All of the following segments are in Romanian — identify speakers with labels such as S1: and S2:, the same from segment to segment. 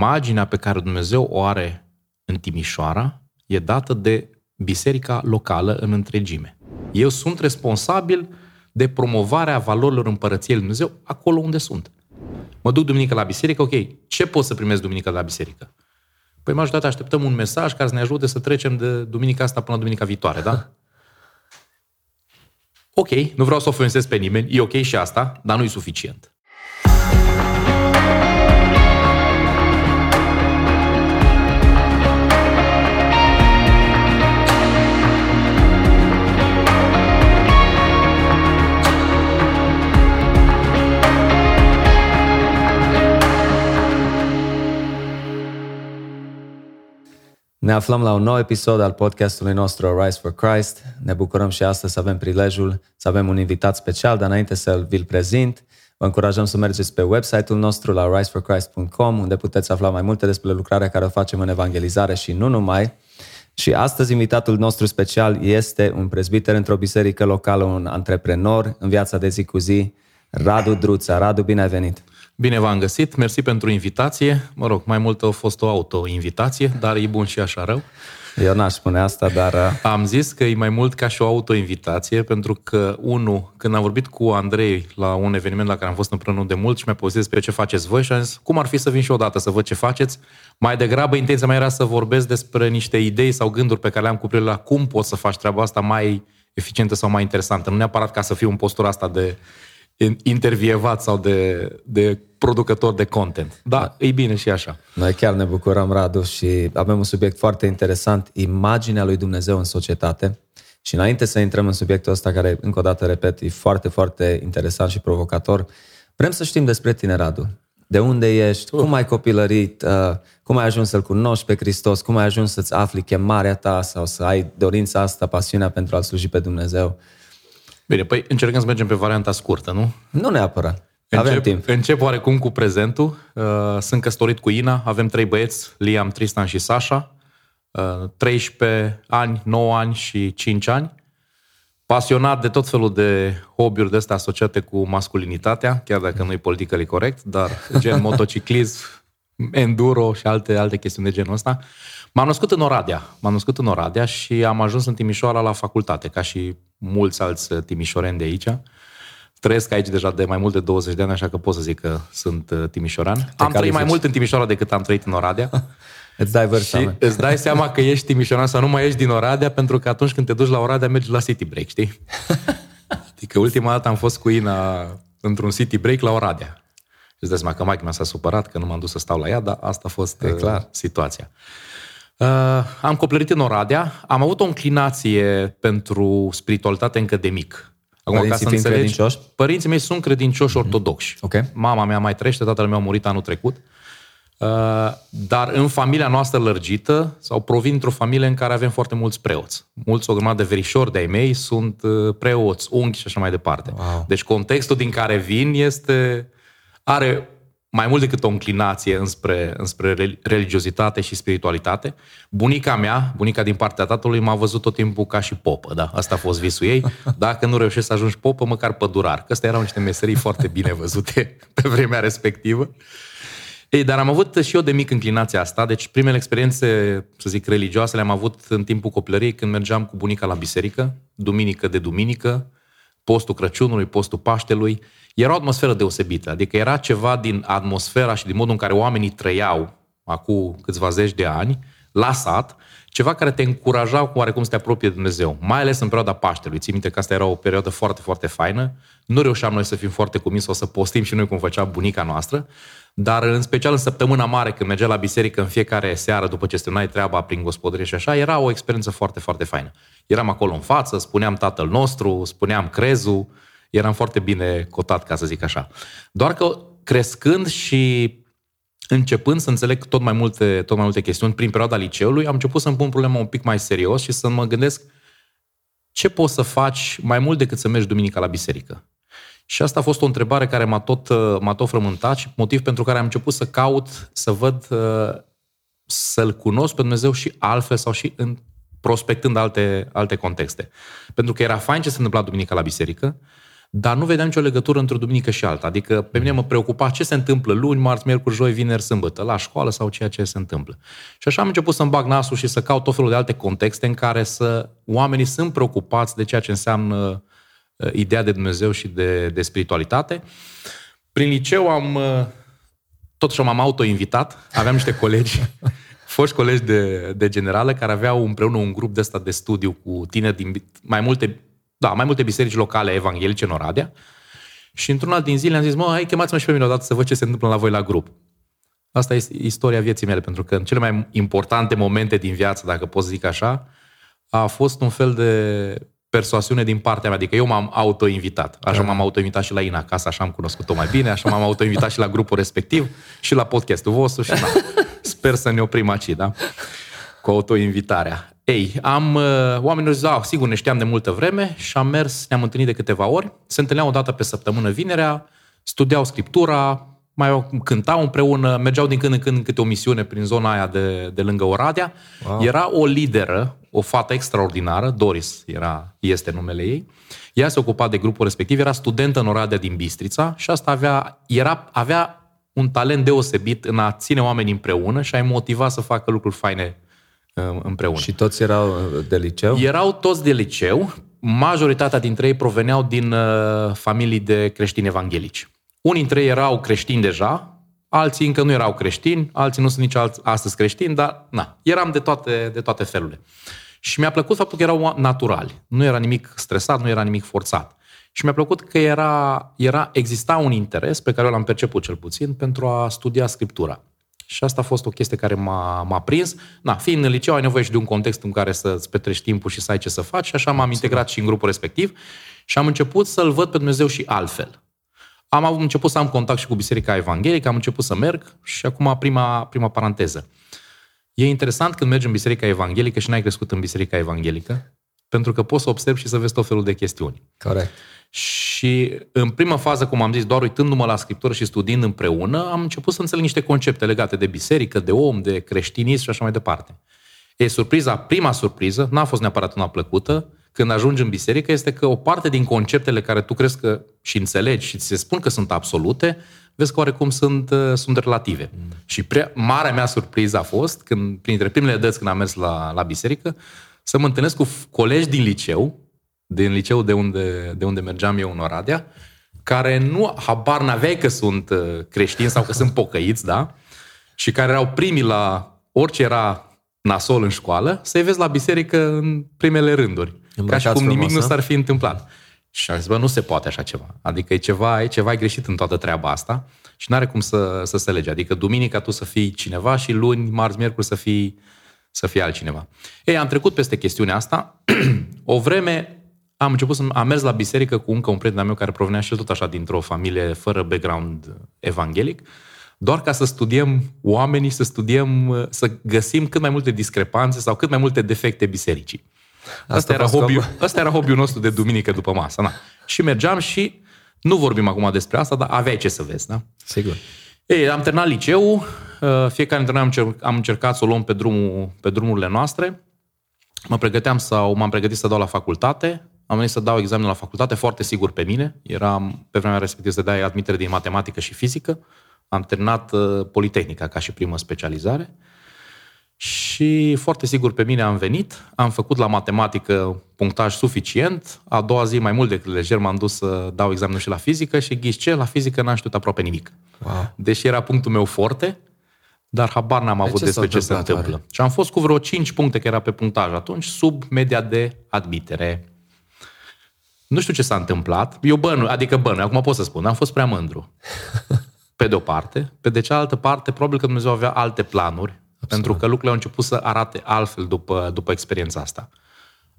S1: imaginea pe care Dumnezeu o are în Timișoara e dată de biserica locală în întregime. Eu sunt responsabil de promovarea valorilor împărăției lui Dumnezeu acolo unde sunt. Mă duc duminică la biserică, ok, ce pot să primesc duminică la biserică? Păi majoritatea așteptăm un mesaj care să ne ajute să trecem de duminica asta până la duminica viitoare, da? Ok, nu vreau să ofensez pe nimeni, e ok și asta, dar nu e suficient.
S2: Ne aflăm la un nou episod al podcastului nostru Rise for Christ. Ne bucurăm și astăzi să avem prilejul să avem un invitat special, dar înainte să vi-l prezint, vă încurajăm să mergeți pe website-ul nostru la riseforchrist.com, unde puteți afla mai multe despre lucrarea care o facem în evangelizare și nu numai. Și astăzi invitatul nostru special este un prezbiter într-o biserică locală, un antreprenor în viața de zi cu zi, Radu Druța. Radu, bine ai venit!
S1: Bine v-am găsit, mersi pentru invitație. Mă rog, mai mult a fost o auto-invitație, dar e bun și așa rău.
S2: Eu n-aș spune asta, dar... Uh,
S1: am zis că e mai mult ca și o auto-invitație, pentru că, unu, când am vorbit cu Andrei la un eveniment la care am fost împreună de mult și mi-a povestit despre ce faceți voi și am zis, cum ar fi să vin și odată să văd ce faceți? Mai degrabă, intenția mea era să vorbesc despre niște idei sau gânduri pe care le-am cu privire la cum poți să faci treaba asta mai eficientă sau mai interesantă. Nu neapărat ca să fiu în postura asta de intervievat sau de, de producător de content. Da, da, e bine și așa.
S2: Noi chiar ne bucurăm, Radu, și avem un subiect foarte interesant, imaginea lui Dumnezeu în societate. Și înainte să intrăm în subiectul ăsta, care, încă o dată, repet, e foarte, foarte interesant și provocator, vrem să știm despre tine, Radu. De unde ești, uh. cum ai copilărit, uh, cum ai ajuns să-L cunoști pe Hristos, cum ai ajuns să-ți afli chemarea ta sau să ai dorința asta, pasiunea pentru a-L sluji pe Dumnezeu.
S1: Bine, păi încercăm să mergem pe varianta scurtă, nu?
S2: Nu neapărat. Avem
S1: încep,
S2: timp.
S1: Încep oarecum cu prezentul. Uh, sunt căsătorit cu Ina, avem trei băieți, Liam, Tristan și Sasha. 13 ani, 9 ani și 5 ani. Pasionat de tot felul de hobby-uri de astea asociate cu masculinitatea, chiar dacă nu e politically corect, dar gen motociclism, enduro și alte, alte chestiuni de genul ăsta. M-am născut în Oradea. M-am născut în Oradea și am ajuns în Timișoara la facultate, ca și mulți alți timișoreni de aici. Trăiesc aici deja de mai mult de 20 de ani, așa că pot să zic că sunt uh, timișoran. Te am califici. trăit mai mult în Timișoara decât am trăit în Oradea.
S2: îți dai vârsta,
S1: Și îți dai seama că ești timișoran sau nu mai ești din Oradea, pentru că atunci când te duci la Oradea, mergi la City Break, știi? adică ultima dată am fost cu Ina într-un City Break la Oradea. Îți dai seama că maica mea s-a supărat că nu m-am dus să stau la ea, dar asta a fost e, clar. Uh, situația. Uh, am copilărit în Oradea, am avut o înclinație pentru spiritualitate încă de mic.
S2: Acum, Părinții ca să înțelegi, credincioși?
S1: Părinții mei sunt credincioși mm-hmm. ortodoxi.
S2: Okay.
S1: Mama mea mai trăiește, tatăl meu a murit anul trecut. Uh, dar în familia noastră lărgită, sau provin într-o familie în care avem foarte mulți preoți. Mulți, o grămadă de verișori de-ai mei sunt uh, preoți, unghi și așa mai departe.
S2: Wow.
S1: Deci contextul din care vin este are mai mult decât o înclinație înspre, înspre religiozitate și spiritualitate. Bunica mea, bunica din partea tatălui, m-a văzut tot timpul ca și popă, da? Asta a fost visul ei. Dacă nu reușești să ajungi popă, măcar pădurar. Că astea erau niște meserii foarte bine văzute pe vremea respectivă. Ei, dar am avut și eu de mic înclinația asta, deci primele experiențe, să zic, religioase le-am avut în timpul copilăriei, când mergeam cu bunica la biserică, duminică de duminică, postul Crăciunului, postul Paștelui, era o atmosferă deosebită. Adică era ceva din atmosfera și din modul în care oamenii trăiau acum câțiva zeci de ani, la sat, ceva care te încuraja cu oarecum să te apropie de Dumnezeu. Mai ales în perioada Paștelui. Ții minte că asta era o perioadă foarte, foarte faină. Nu reușeam noi să fim foarte cuminți sau să postim și noi cum făcea bunica noastră, dar în special în săptămâna mare, când mergea la biserică în fiecare seară după ce strânai treaba prin gospodărie și așa, era o experiență foarte, foarte faină. Eram acolo în față, spuneam tatăl nostru, spuneam crezul, eram foarte bine cotat, ca să zic așa. Doar că crescând și începând să înțeleg tot mai multe, tot mai multe chestiuni prin perioada liceului, am început să-mi pun problema un pic mai serios și să mă gândesc ce poți să faci mai mult decât să mergi duminica la biserică. Și asta a fost o întrebare care m-a tot, m-a tot frământat și motiv pentru care am început să caut, să văd, să-L cunosc pe Dumnezeu și altfel sau și în, prospectând alte, alte contexte. Pentru că era fain ce se întâmpla duminica la biserică, dar nu vedeam nicio legătură între o duminică și alta. Adică pe mine mă preocupa ce se întâmplă luni, marți, miercuri, joi, vineri, sâmbătă, la școală sau ceea ce se întâmplă. Și așa am început să-mi bag nasul și să caut tot felul de alte contexte în care să oamenii sunt preocupați de ceea ce înseamnă uh, ideea de Dumnezeu și de, de spiritualitate. Prin liceu am, uh, totuși m-am auto-invitat, aveam niște colegi foști colegi de, de generală care aveau împreună un grup de ăsta de studiu cu tineri din mai multe, da, mai multe biserici locale evanghelice în Oradea. Și într-una din zile am zis, mă, hai, chemați-mă și pe mine odată să văd ce se întâmplă la voi la grup. Asta e istoria vieții mele, pentru că în cele mai importante momente din viață, dacă pot zic așa, a fost un fel de persoasiune din partea mea. Adică eu m-am auto-invitat. Așa da. m-am auto-invitat și la Ina acasă, așa am cunoscut-o mai bine, așa m-am auto-invitat și la grupul respectiv și la podcastul vostru și da. Sper să ne oprim aici, da? Cu auto-invitarea. Ei, am, uh, oamenii zic, ah, sigur, ne știam de multă vreme și am mers, ne-am întâlnit de câteva ori, se întâlneau o dată pe săptămână vinerea, studiau scriptura, mai cântau împreună, mergeau din când în când în câte o misiune prin zona aia de, de lângă Oradea. Wow. Era o lideră, o fată extraordinară, Doris era, este numele ei. Ea se ocupa de grupul respectiv, era studentă în Oradea din Bistrița și asta avea, era, avea un talent deosebit în a ține oamenii împreună și a-i motiva să facă lucruri faine uh, împreună.
S2: Și toți erau uh, de liceu?
S1: Erau toți de liceu. Majoritatea dintre ei proveneau din uh, familii de creștini evanghelici. Unii dintre ei erau creștini deja, alții încă nu erau creștini, alții nu sunt nici alți, astăzi creștini, dar na, eram de toate, de toate felurile. Și mi-a plăcut faptul că erau naturali. Nu era nimic stresat, nu era nimic forțat. Și mi-a plăcut că era, era, exista un interes pe care eu l-am perceput cel puțin pentru a studia Scriptura. Și asta a fost o chestie care m-a, m-a prins. Na, fiind în liceu, ai nevoie și de un context în care să-ți petrești timpul și să ai ce să faci și așa m-am integrat și în grupul respectiv și am început să-L văd pe Dumnezeu și altfel. Am început să am contact și cu Biserica Evanghelică, am început să merg și acum prima, prima paranteză. E interesant când mergi în Biserica Evanghelică și n-ai crescut în Biserica Evanghelică, pentru că poți să observi și să vezi tot felul de chestiuni.
S2: Corect.
S1: Și în prima fază, cum am zis, doar uitându-mă la scriptură și studiind împreună, am început să înțeleg niște concepte legate de biserică, de om, de creștinism și așa mai departe. E surpriza, prima surpriză, n-a fost neapărat una plăcută, când ajungi în biserică, este că o parte din conceptele care tu crezi că și înțelegi și ți se spun că sunt absolute, vezi că oarecum sunt, uh, sunt relative. Mm. Și prea, marea mea surpriză a fost, când, printre primele dăți când am mers la, la biserică, să mă întâlnesc cu colegi din liceu, din liceu de unde, de unde mergeam eu în Oradea, care nu habar n-aveai că sunt uh, creștini sau că sunt pocăiți, da? Și care erau primii la orice era nasol în școală, să-i vezi la biserică în primele rânduri. Îmbrăcați ca și cum nimic frumos, nu s-ar fi întâmplat. Și am zis, bă, nu se poate așa ceva. Adică e ceva, e ceva greșit în toată treaba asta și nu are cum să, să se lege. Adică duminica tu să fii cineva și luni, marți, miercuri să fii, să fii altcineva. Ei, am trecut peste chestiunea asta. o vreme am început să am mers la biserică cu încă un prieten meu care provenea și el tot așa dintr-o familie fără background evanghelic, doar ca să studiem oamenii, să studiem, să găsim cât mai multe discrepanțe sau cât mai multe defecte bisericii. Asta, asta, era, hobby asta era hobby-ul nostru de duminică după masă. Na. Și mergeam și nu vorbim acum despre asta, dar aveai ce să vezi, da?
S2: Sigur.
S1: Ei, am terminat liceu, uh, fiecare dintre noi am, încerc, am încercat să o luăm pe, drumul, pe drumurile noastre. Mă pregăteam sau m-am pregătit să dau la facultate. Am venit să dau examenul la facultate, foarte sigur pe mine. Eram pe vremea respectivă să dai admitere din matematică și fizică. Am terminat uh, Politehnica ca și primă specializare. Și foarte sigur pe mine am venit, am făcut la matematică punctaj suficient, a doua zi mai mult decât lejer m-am dus să dau examenul și la fizică și ghiși ce, la fizică n-am știut aproape nimic. Wow. Deși era punctul meu forte, dar habar n-am avut de despre ce se întâmplă. Are? Și am fost cu vreo 5 puncte, că era pe punctaj atunci, sub media de admitere. Nu știu ce s-a întâmplat. Eu bănu, adică bănu, acum pot să spun, am fost prea mândru. Pe de o parte. Pe de cealaltă parte, probabil că Dumnezeu avea alte planuri, Absolut. pentru că lucrurile au început să arate altfel după, după experiența asta.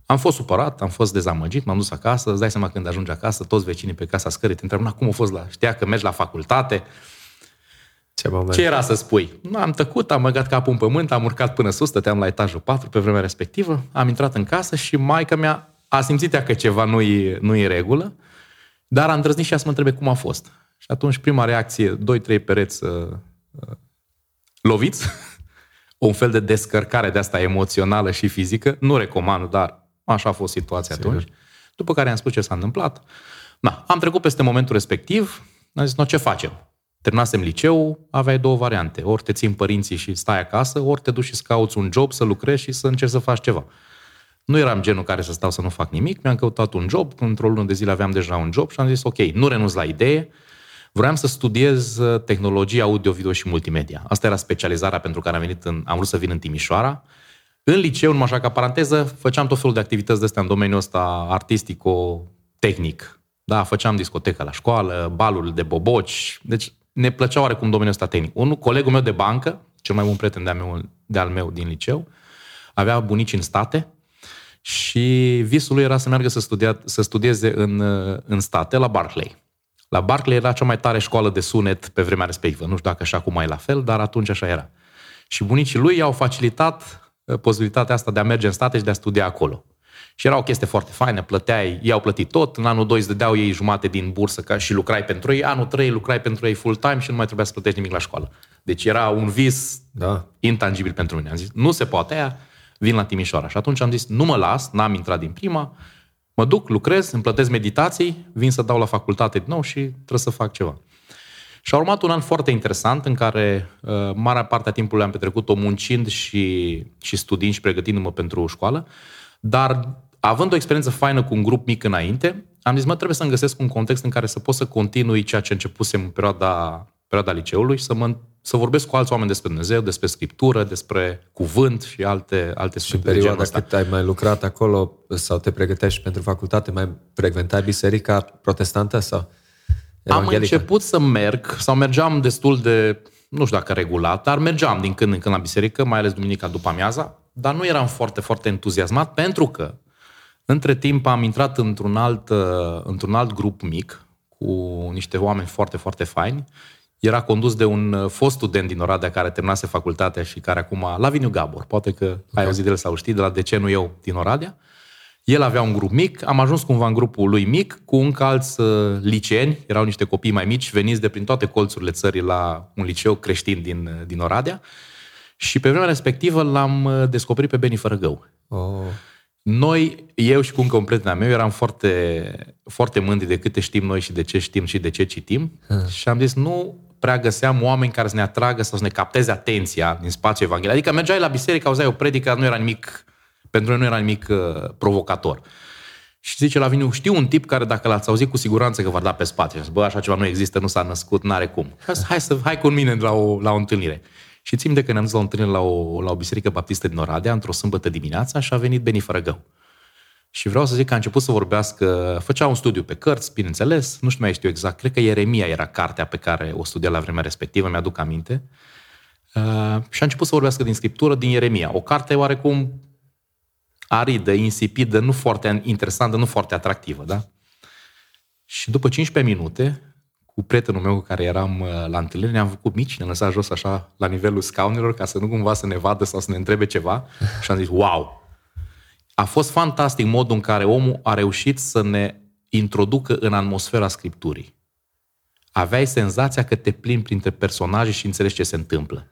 S1: Am fost supărat, am fost dezamăgit, m-am dus acasă, îți dai seama când ajungi acasă, toți vecinii pe casa scării te întreabă, cum a fost la... Știa că mergi la facultate, ce, moment. Ce era să spui? Nu, am tăcut, am băgat capul în pământ, am urcat până sus, stăteam la etajul 4 pe vremea respectivă, am intrat în casă și maica mea a simțit ea că ceva nu-i, nu-i regulă, dar a îndrăznit și a să mă întrebe cum a fost. Și atunci prima reacție, doi, trei pereți uh, uh, loviți, un fel de descărcare de asta emoțională și fizică. Nu recomand, dar așa a fost situația Sigur. atunci. După care am spus ce s-a întâmplat. Na, am trecut peste momentul respectiv, am zis, no, ce facem? Terminasem liceu, aveai două variante. Ori te țin părinții și stai acasă, ori te duci și cauți un job, să lucrezi și să încerci să faci ceva. Nu eram genul care să stau să nu fac nimic, mi-am căutat un job, într-o lună de zile aveam deja un job și am zis, ok, nu renunț la idee, Vreau să studiez uh, tehnologie audio, video și multimedia. Asta era specializarea pentru care am venit în, am vrut să vin în Timișoara. În liceu, numai așa ca paranteză, făceam tot felul de activități de astea în domeniul ăsta artistico-tehnic. Da, făceam discotecă la școală, balul de boboci. Deci ne plăcea oarecum domeniul ăsta tehnic. Un colegul meu de bancă, cel mai bun prieten de-al meu, de-al meu din liceu, avea bunici în state și visul lui era să meargă să, studia, să studieze în, în state, la Barclay. La Barclay era cea mai tare școală de sunet pe vremea respectivă. Nu știu dacă așa acum e la fel, dar atunci așa era. Și bunicii lui i-au facilitat uh, posibilitatea asta de a merge în state și de a studia acolo. Și era o chestie foarte faină, plăteai, i-au plătit tot, în anul 2 îți dădeau ei jumate din bursă ca și lucrai pentru ei, anul 3 lucrai pentru ei full-time și nu mai trebuia să plătești nimic la școală. Deci era un vis da. intangibil pentru mine. Am zis, nu se poate aia, vin la Timișoara. Și atunci am zis, nu mă las, n-am intrat din prima, Mă duc, lucrez, îmi plătesc meditații, vin să dau la facultate din nou și trebuie să fac ceva. Și a urmat un an foarte interesant în care uh, marea parte a timpului am petrecut-o muncind și, și studiind și pregătindu-mă pentru școală, dar având o experiență faină cu un grup mic înainte, am zis, mă, trebuie să-mi găsesc un context în care să pot să continui ceea ce începusem în perioada, perioada liceului și să mă să vorbesc cu alți oameni despre Dumnezeu, despre Scriptură, despre cuvânt și alte, alte
S2: Și în perioada cât ai mai lucrat acolo sau te pregătești pentru facultate, mai frecventai biserica protestantă sau
S1: evanghelică? Am început să merg, sau mergeam destul de, nu știu dacă regulat, dar mergeam din când în când la biserică, mai ales duminica după amiaza, dar nu eram foarte, foarte entuziasmat pentru că între timp am intrat într-un alt, într-un alt grup mic cu niște oameni foarte, foarte faini era condus de un uh, fost student din Oradea care terminase facultatea și care acum, Laviniu Gabor, poate că okay. ai auzit de el sau știi, de la decenul eu din Oradea. El avea un grup mic, am ajuns cumva în grupul lui mic, cu încă alți uh, liceeni, erau niște copii mai mici, veniți de prin toate colțurile țării la un liceu creștin din, uh, din Oradea. Și pe vremea respectivă l-am descoperit pe Beni Fărăgău. Oh. Noi, eu și cu încă un prieten meu, eram foarte, foarte mândri de câte știm noi și de ce știm și de ce citim. Hmm. Și am zis, nu prea găseam oameni care să ne atragă sau să ne capteze atenția din spațiul evanghelic. Adică mergeai la biserică, auzeai o predică, nu era nimic, pentru noi nu era nimic uh, provocator. Și zice la Viniu, știu un tip care dacă l-ați auzit cu siguranță că va da pe spate. Și zice, bă, așa ceva nu există, nu s-a născut, n-are cum. Hai, să, hai cu mine la o, la o întâlnire. Și țin de că ne-am dus la o întâlnire la o, la o biserică baptistă din Oradea, într-o sâmbătă dimineața și a venit Beni Fărăgău. Și vreau să zic că a început să vorbească, făcea un studiu pe cărți, bineînțeles, nu știu mai știu exact, cred că Ieremia era cartea pe care o studia la vremea respectivă, mi-aduc aminte. Uh, și a început să vorbească din Scriptură, din Ieremia. O carte oarecum aridă, insipidă, nu foarte interesantă, nu foarte atractivă, da? Și după 15 minute, cu prietenul meu cu care eram uh, la întâlnire, ne-am făcut mici, ne-am lăsat jos așa la nivelul scaunelor ca să nu cumva să ne vadă sau să ne întrebe ceva și am zis, wow, a fost fantastic modul în care omul a reușit să ne introducă în atmosfera Scripturii. Aveai senzația că te plimbi printre personaje și înțelegi ce se întâmplă.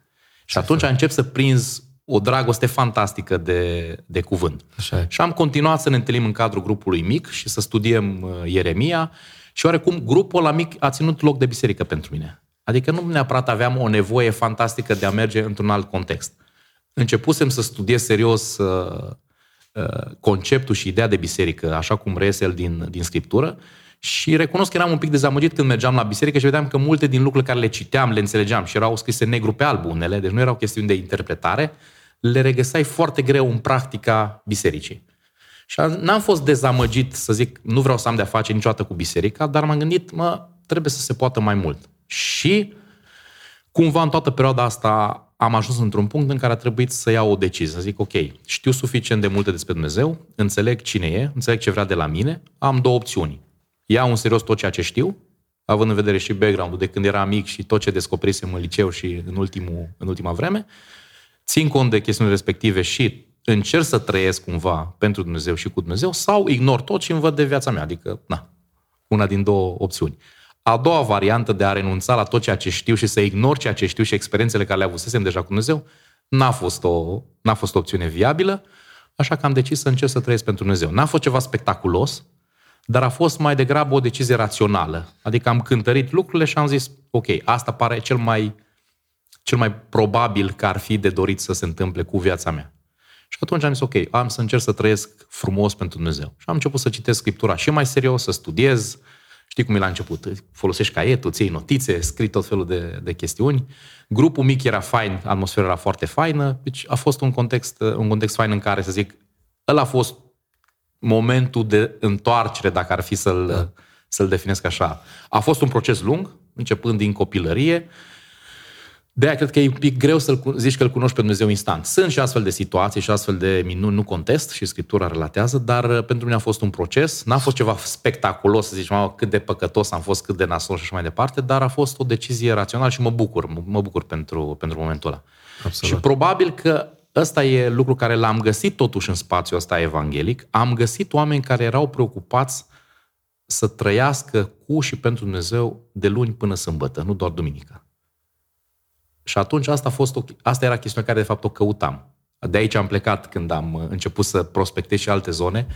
S1: Și atunci încep să prinzi o dragoste fantastică de, de cuvânt. Așa și am continuat să ne întâlnim în cadrul grupului mic și să studiem uh, Ieremia și oarecum grupul la mic a ținut loc de biserică pentru mine. Adică nu neapărat aveam o nevoie fantastică de a merge într-un alt context. Începusem să studiez serios uh, Uh, conceptul și ideea de biserică, așa cum reiese el din, din Scriptură, și recunosc că eram un pic dezamăgit când mergeam la biserică și vedeam că multe din lucrurile care le citeam, le înțelegeam și erau scrise negru pe alb unele, deci nu erau chestiuni de interpretare, le regăsai foarte greu în practica bisericii. Și n-am fost dezamăgit să zic, nu vreau să am de-a face niciodată cu biserica, dar m-am gândit, mă, trebuie să se poată mai mult. Și cumva în toată perioada asta am ajuns într-un punct în care a trebuit să iau o decizie, să zic, ok, știu suficient de multe despre Dumnezeu, înțeleg cine e, înțeleg ce vrea de la mine, am două opțiuni. Iau în serios tot ceea ce știu, având în vedere și background-ul de când eram mic și tot ce descoperisem în liceu și în, ultimul, în ultima vreme, țin cont de chestiunile respective și încerc să trăiesc cumva pentru Dumnezeu și cu Dumnezeu sau ignor tot și îmi văd de viața mea. Adică, na, una din două opțiuni. A doua variantă de a renunța la tot ceea ce știu și să ignor ceea ce știu și experiențele care le avusesem deja cu Dumnezeu, n-a fost o, n-a fost o opțiune viabilă, așa că am decis să încerc să trăiesc pentru Dumnezeu. N-a fost ceva spectaculos, dar a fost mai degrabă o decizie rațională. Adică am cântărit lucrurile și am zis, ok, asta pare cel mai, cel mai probabil că ar fi de dorit să se întâmple cu viața mea. Și atunci am zis, ok, am să încerc să trăiesc frumos pentru Dumnezeu. Și am început să citesc Scriptura și mai serios, să studiez. Știi cum e la început? Folosești caietul, ții notițe, scrii tot felul de, de chestiuni. Grupul mic era fain, atmosfera era foarte faină. Deci a fost un context, un context fain în care, să zic, ăla a fost momentul de întoarcere, dacă ar fi să-l, da. să-l definesc așa. A fost un proces lung, începând din copilărie, de aia cred că e un pic greu să zici că îl cunoști pe Dumnezeu instant. Sunt și astfel de situații și astfel de minuni, nu contest și Scriptura relatează, dar uh, pentru mine a fost un proces. N-a fost ceva spectaculos să zici, mamă, cât de păcătos am fost, cât de nasol și așa mai departe, dar a fost o decizie rațională și mă bucur, mă bucur pentru, pentru momentul ăla. Absolut. Și probabil că ăsta e lucru care l-am găsit totuși în spațiul ăsta evanghelic. Am găsit oameni care erau preocupați să trăiască cu și pentru Dumnezeu de luni până sâmbătă, nu doar duminica. Și atunci asta, a fost o, asta era chestiunea care de fapt o căutam. De aici am plecat când am început să prospectez și alte zone,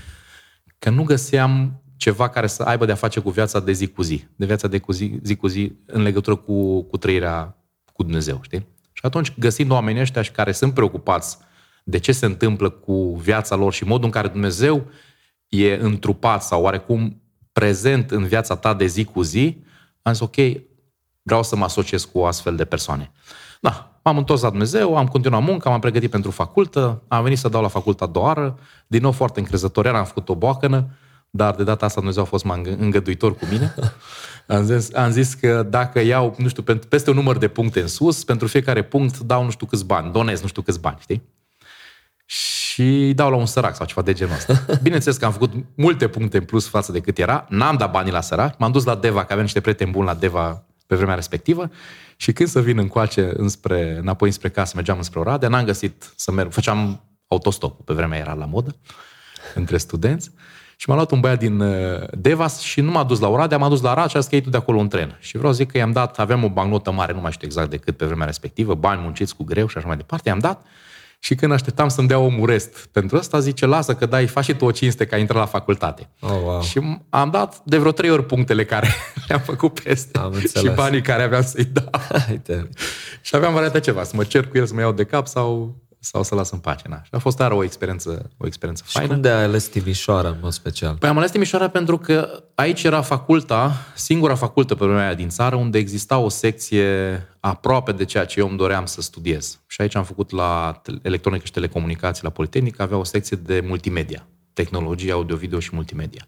S1: că nu găseam ceva care să aibă de-a face cu viața de zi cu zi, de viața de cu zi, zi cu zi în legătură cu, cu trăirea cu Dumnezeu, știi? Și atunci, găsind oamenii ăștia și care sunt preocupați de ce se întâmplă cu viața lor și modul în care Dumnezeu e întrupat sau oarecum prezent în viața ta de zi cu zi, am zis, ok, vreau să mă asociez cu astfel de persoane. Da, m-am întors la Dumnezeu, am continuat munca, m-am pregătit pentru facultă, am venit să dau la facultă a doua oară, din nou foarte încrezător, am făcut o boacănă, dar de data asta Dumnezeu a fost mai îngăduitor cu mine. Am zis, am zis că dacă iau, nu știu, peste un număr de puncte în sus, pentru fiecare punct dau nu știu câți bani, donez nu știu câți bani, știi? Și dau la un sărac sau ceva de genul ăsta. Bineînțeles că am făcut multe puncte în plus față de cât era, n-am dat banii la sărac, m-am dus la Deva, că aveam niște prieteni buni la Deva pe vremea respectivă și când să vin încoace înspre, înapoi înspre casă, mergeam înspre Oradea, n-am găsit să merg, făceam autostop, pe vremea era la modă, între studenți, și m-a luat un băiat din uh, Devas și nu m-a dus la Oradea, m-a dus la Arad și a zis că tu de acolo un tren. Și vreau să zic că i-am dat, aveam o bancnotă mare, nu mai știu exact de cât pe vremea respectivă, bani munciți cu greu și așa mai departe, i-am dat și când așteptam să-mi dea omul rest pentru asta, zice, lasă că dai, faci și tu o cinste că ai intrat la facultate.
S2: Oh, wow.
S1: Și am dat de vreo trei ori punctele care le-am făcut peste am și banii care aveam să-i dau. și aveam varianta ceva, să mă cer cu el să mă iau de cap sau sau să las în pace. Na. Și a fost tare o experiență, o experiență
S2: și
S1: faină.
S2: cum de ai ales Timișoara în mod special?
S1: Păi am ales Timișoara pentru că aici era faculta, singura facultă pe vremea din țară, unde exista o secție aproape de ceea ce eu îmi doream să studiez. Și aici am făcut la electronică și telecomunicații la Politehnică, avea o secție de multimedia, tehnologie, audio-video și multimedia.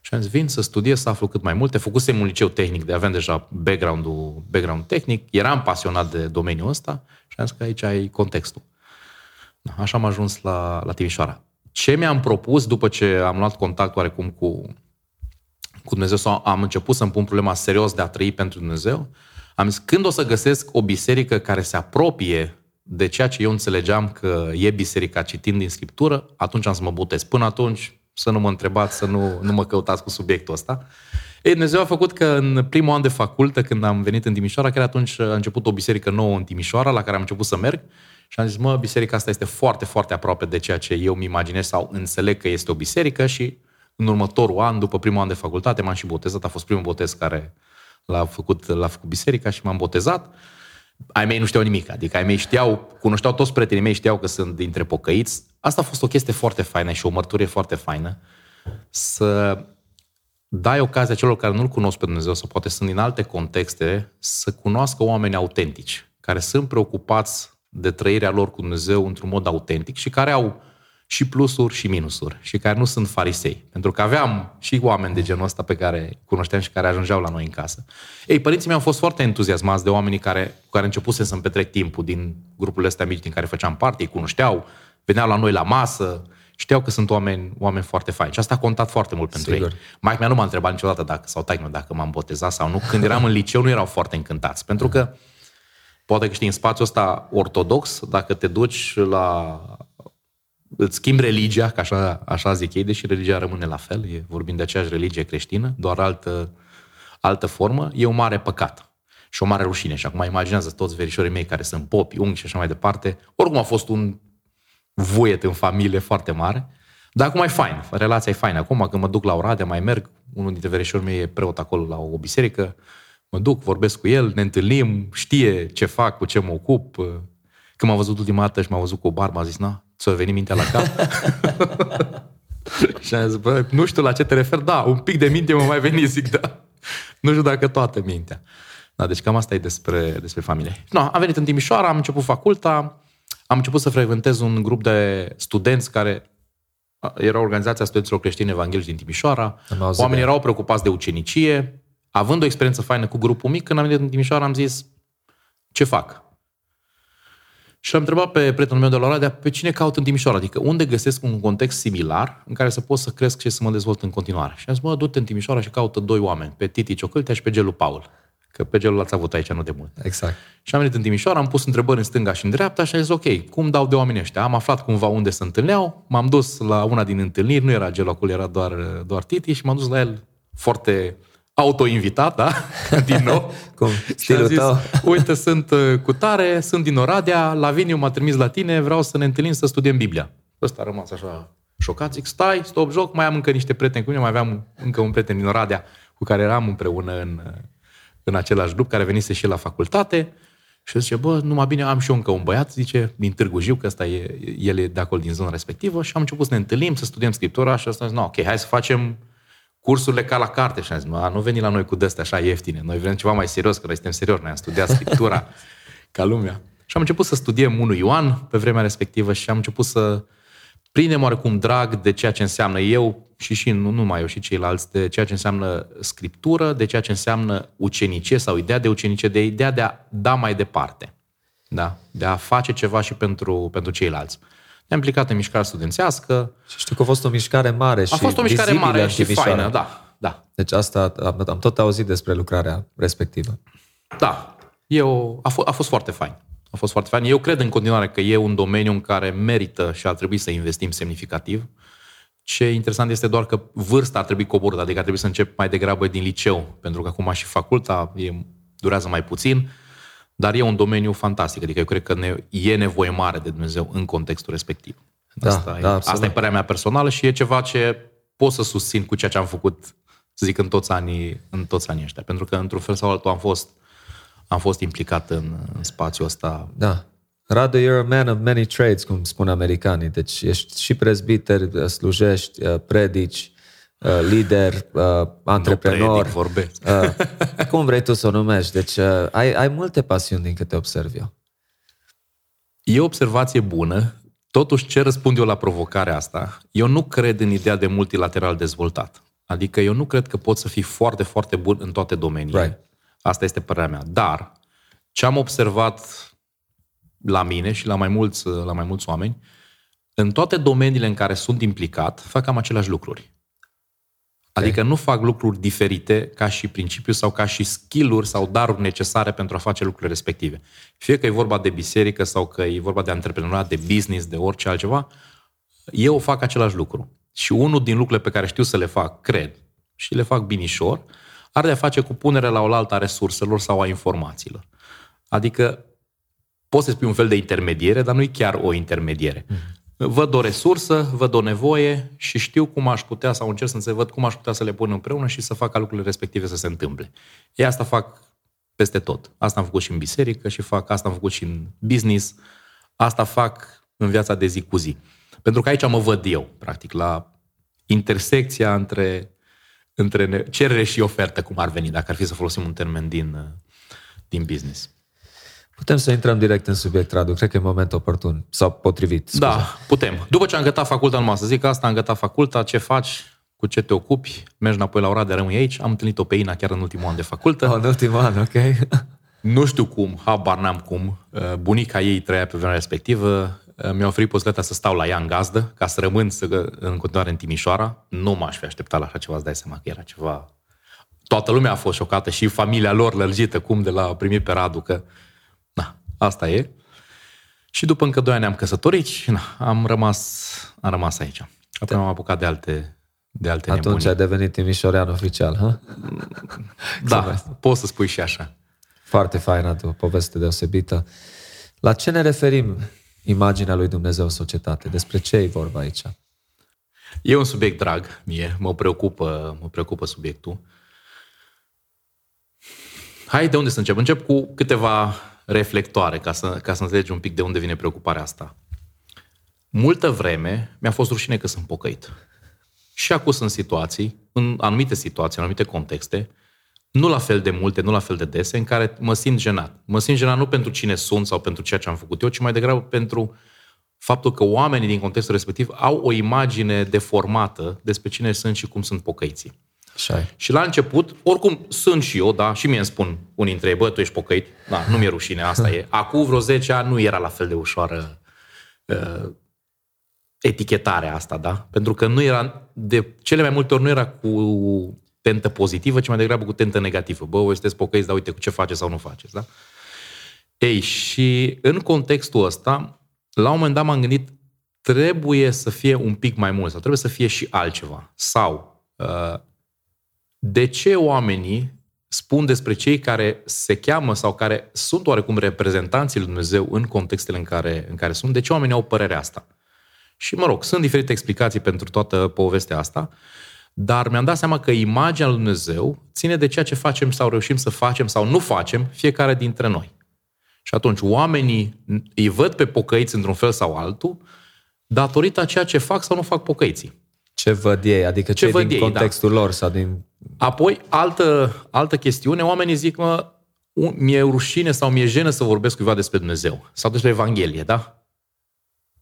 S1: Și am zis, vin să studiez, să aflu cât mai multe. Făcusem un liceu tehnic, de aveam deja background-ul, background tehnic, eram pasionat de domeniul ăsta și am zis că aici ai contextul. Așa am ajuns la, la Timișoara. Ce mi-am propus după ce am luat contact oarecum cu, cu Dumnezeu sau am început să-mi pun problema serios de a trăi pentru Dumnezeu, am zis, când o să găsesc o biserică care se apropie de ceea ce eu înțelegeam că e biserica citind din Scriptură, atunci am să mă botez. Până atunci, să nu mă întrebați, să nu, nu mă căutați cu subiectul ăsta. Ei, Dumnezeu a făcut că în primul an de facultă, când am venit în Timișoara, chiar atunci a început o biserică nouă în Timișoara, la care am început să merg, și am zis, mă, biserica asta este foarte, foarte aproape de ceea ce eu mi imaginez sau înțeleg că este o biserică și în următorul an, după primul an de facultate, m-am și botezat. A fost primul botez care l-a făcut, l-a făcut biserica și m-am botezat. Ai mei nu știau nimic, adică ai mei știau, cunoșteau toți prietenii mei, știau că sunt dintre pocăiți. Asta a fost o chestie foarte faină și o mărturie foarte faină. Să dai ocazia celor care nu-L cunosc pe Dumnezeu sau poate sunt din alte contexte să cunoască oameni autentici, care sunt preocupați de trăirea lor cu Dumnezeu într-un mod autentic și care au și plusuri și minusuri și care nu sunt farisei. Pentru că aveam și oameni de genul ăsta pe care cunoșteam și care ajungeau la noi în casă. Ei, părinții mei au fost foarte entuziasmați de oamenii care, cu care începuse să-mi petrec timpul din grupurile astea mici din care făceam parte, îi cunoșteau, veneau la noi la masă, știau că sunt oameni, oameni foarte faini. Și asta a contat foarte mult pentru Sigur. ei. Mike mea nu m-a întrebat niciodată dacă, sau taică dacă m-am botezat sau nu. Când eram în liceu nu erau foarte încântați. Pentru că Poate că știi, în spațiul ăsta ortodox, dacă te duci la... îți schimbi religia, ca așa, așa zic ei, deși religia rămâne la fel, e, vorbim de aceeași religie creștină, doar altă, altă formă, e un mare păcat și o mare rușine. Și acum imaginează toți verișorii mei care sunt popi, unghi și așa mai departe. Oricum a fost un vuiet în familie foarte mare, Dar acum e fain, relația e faină. Acum când mă duc la Oradea, mai merg, unul dintre verișorii mei e preot acolo la o biserică, mă duc, vorbesc cu el, ne întâlnim, știe ce fac, cu ce mă ocup. Când m-a văzut ultima dată și m-a văzut cu o barbă, a zis, na, ți-a venit mintea la cap? și am zis, bă, nu știu la ce te refer, da, un pic de minte mă mai veni, zic, da. Nu știu dacă toată mintea. Da, deci cam asta e despre, despre familie. No, am venit în Timișoara, am început faculta, am început să frecventez un grup de studenți care era organizația studenților creștini evanghelici din Timișoara. Oamenii erau preocupați de ucenicie. Având o experiență faină cu grupul mic, când am venit în Timișoara, am zis, ce fac? Și l-am întrebat pe prietenul meu de la Oradea, pe cine caut în Timișoara? Adică unde găsesc un context similar în care să pot să cresc și să mă dezvolt în continuare? Și am zis, mă, du-te în Timișoara și caută doi oameni, pe Titi Ciocâltea și pe Gelu Paul. Că pe gelul l-ați avut aici nu de mult.
S2: Exact.
S1: Și am venit în Timișoara, am pus întrebări în stânga și în dreapta și am zis, ok, cum dau de oamenii ăștia? Am aflat cumva unde se întâlneau, m-am dus la una din întâlniri, nu era gelul acolo, era doar, doar Titi și m-am dus la el foarte autoinvitat, da? Din nou.
S2: Cum? Stilul
S1: zis,
S2: tău?
S1: uite, sunt uh, cu tare, sunt din Oradea, Laviniu m-a trimis la tine, vreau să ne întâlnim să studiem Biblia. Ăsta a rămas așa șocat, zic, stai, stop joc, mai am încă niște prieteni cu mine, mai aveam încă un prieten din Oradea cu care eram împreună în, în același grup, care venise și la facultate. Și zice, bă, numai bine, am și eu încă un băiat, zice, din Târgu Jiu, că ăsta e, el e de acolo din zona respectivă și am început să ne întâlnim, să studiem Scriptura și ăsta a zis, no, ok, hai să facem cursurile ca la carte. Și am zis, nu veni la noi cu de așa ieftine, noi vrem ceva mai serios, că noi suntem serios, noi am studiat Scriptura ca lumea. Și am început să studiem 1 Ioan pe vremea respectivă și am început să prindem oarecum drag de ceea ce înseamnă eu și și nu numai eu și ceilalți, de ceea ce înseamnă scriptură, de ceea ce înseamnă ucenicie sau ideea de ucenicie, de ideea de a da mai departe. Da? De a face ceva și pentru, pentru ceilalți. Ne-am implicat în mișcarea studențească.
S2: Și știu că a fost o mișcare mare și
S1: A fost o mișcare mare și faină, da. da.
S2: Deci asta, am, am tot auzit despre lucrarea respectivă.
S1: Da. Eu, a, f- a fost foarte fain. A fost foarte fain. Eu cred în continuare că e un domeniu în care merită și ar trebui să investim semnificativ. Ce interesant este doar că vârsta ar trebui coborâtă, adică ar trebui să încep mai degrabă din liceu, pentru că acum și faculta e, durează mai puțin, dar e un domeniu fantastic, adică eu cred că ne, e nevoie mare de Dumnezeu în contextul respectiv.
S2: Da,
S1: asta,
S2: da,
S1: e, asta e părerea mea personală și e ceva ce pot să susțin cu ceea ce am făcut, să zic, în toți anii, în toți anii ăștia. Pentru că, într-un fel sau altul, am fost, am fost implicat în, în spațiul ăsta.
S2: Da. Radu, you're a man of many trades, cum spun americanii. Deci ești și prezbiter, slujești, uh, predici, uh, lider, uh, antreprenor.
S1: Nu predic, vorbesc.
S2: Cum vrei tu să o numești. Deci ai, ai multe pasiuni din câte observ eu.
S1: E o observație bună. Totuși, ce răspund eu la provocarea asta? Eu nu cred în ideea de multilateral dezvoltat. Adică eu nu cred că pot să fii foarte, foarte bun în toate domeniile.
S2: Right.
S1: Asta este părerea mea. Dar ce am observat la mine și la mai mulți, la mai mulți oameni, în toate domeniile în care sunt implicat, fac cam aceleași lucruri. Adică nu fac lucruri diferite ca și principiu sau ca și skill-uri sau daruri necesare pentru a face lucrurile respective. Fie că e vorba de biserică sau că e vorba de antreprenoriat, de business, de orice altceva, eu fac același lucru. Și unul din lucrurile pe care știu să le fac, cred, și le fac binișor, are de a face cu punerea la oaltă a resurselor sau a informațiilor. Adică poți să spui un fel de intermediere, dar nu e chiar o intermediere. Mm-hmm. Văd o resursă, văd o nevoie și știu cum aș putea, sau încerc să văd cum aș putea să le pun împreună și să fac ca lucrurile respective să se întâmple. E asta fac peste tot. Asta am făcut și în biserică și fac asta am făcut și în business. Asta fac în viața de zi cu zi. Pentru că aici mă văd eu, practic, la intersecția între, între cerere și ofertă, cum ar veni, dacă ar fi să folosim un termen din, din business.
S2: Putem să intrăm direct în subiect, Radu. Cred că e moment oportun sau potrivit. Scuze.
S1: Da, putem. După ce am gătat faculta, numai să zic asta, am gătat faculta, ce faci, cu ce te ocupi, mergi înapoi la Oradea, rămâi aici. Am întâlnit-o pe Ina chiar în ultimul an de facultă.
S2: Oh, în ultimul an, ok.
S1: nu știu cum, habar n-am cum. Bunica ei trăia pe vremea respectivă. Mi-a oferit posibilitatea să stau la ea în gazdă, ca să rămân să, în continuare în Timișoara. Nu m-aș fi așteptat la așa ceva, îți dai seama că era ceva... Toată lumea a fost șocată și familia lor lărgită, cum de la primit pe Radu, că Asta e. Și după încă doi ani am căsătorit și na, am rămas, am rămas aici. Apoi am apucat de alte, de alte
S2: Atunci
S1: nebunii.
S2: ai devenit timișorean oficial, ha?
S1: Da, poți să spui și așa.
S2: Foarte faină tu, o poveste deosebită. La ce ne referim imaginea lui Dumnezeu în societate? Despre ce e vorba aici?
S1: E un subiect drag mie, mă preocupă, mă preocupă subiectul. Hai, de unde să încep? Încep cu câteva reflectoare ca să, ca să înțelegi un pic de unde vine preocuparea asta. Multă vreme mi-a fost rușine că sunt pocăit. Și acum sunt situații, în anumite situații, în anumite contexte, nu la fel de multe, nu la fel de dese, în care mă simt jenat. Mă simt jenat nu pentru cine sunt sau pentru ceea ce am făcut eu, ci mai degrabă pentru faptul că oamenii din contextul respectiv au o imagine deformată despre cine sunt și cum sunt pocăiții.
S2: Așa e.
S1: Și la început, oricum sunt și eu, da, și mie îmi spun unii dintre ei, bă, tu ești pocăit, da, nu mi-e rușine, asta e. Acum vreo 10 ani nu era la fel de ușoară uh, etichetarea asta, da? Pentru că nu era, de cele mai multe ori nu era cu tentă pozitivă, ci mai degrabă cu tentă negativă. Bă, voi sunteți pocăiți, dar uite cu ce faceți sau nu faceți, da? Ei, și în contextul ăsta, la un moment dat m-am gândit, trebuie să fie un pic mai mult sau trebuie să fie și altceva. Sau, uh, de ce oamenii spun despre cei care se cheamă sau care sunt oarecum reprezentanții lui Dumnezeu în contextele în care, în care sunt, de ce oamenii au părerea asta? Și mă rog, sunt diferite explicații pentru toată povestea asta, dar mi-am dat seama că imaginea lui Dumnezeu ține de ceea ce facem sau reușim să facem sau nu facem fiecare dintre noi. Și atunci oamenii îi văd pe pocăiți într-un fel sau altul datorită a ceea ce fac sau nu fac pocăiții.
S2: Ce văd ei, adică ce,
S1: Ce văd
S2: din
S1: ei, da.
S2: contextul lor sau din...
S1: Apoi, altă, altă chestiune, oamenii zic, mă, un- mi-e rușine sau mi-e jenă să vorbesc cuiva despre Dumnezeu sau despre Evanghelie, da?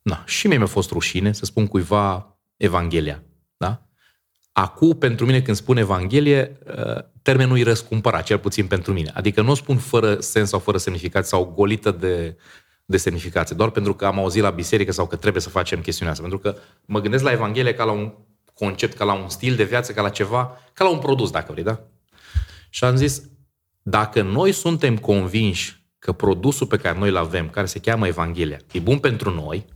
S1: Na, și mie mi-a fost rușine să spun cuiva Evanghelia, da? Acum, pentru mine, când spun Evanghelie, uh, termenul e răscumpărat, cel puțin pentru mine. Adică nu o spun fără sens sau fără semnificație sau golită de, de semnificație, doar pentru că am auzit la biserică sau că trebuie să facem chestiunea asta. Pentru că mă gândesc la Evanghelie ca la un concept, ca la un stil de viață, ca la ceva, ca la un produs, dacă vrei, da? Și am zis, dacă noi suntem convinși că produsul pe care noi îl avem, care se cheamă Evanghelia, e bun pentru noi,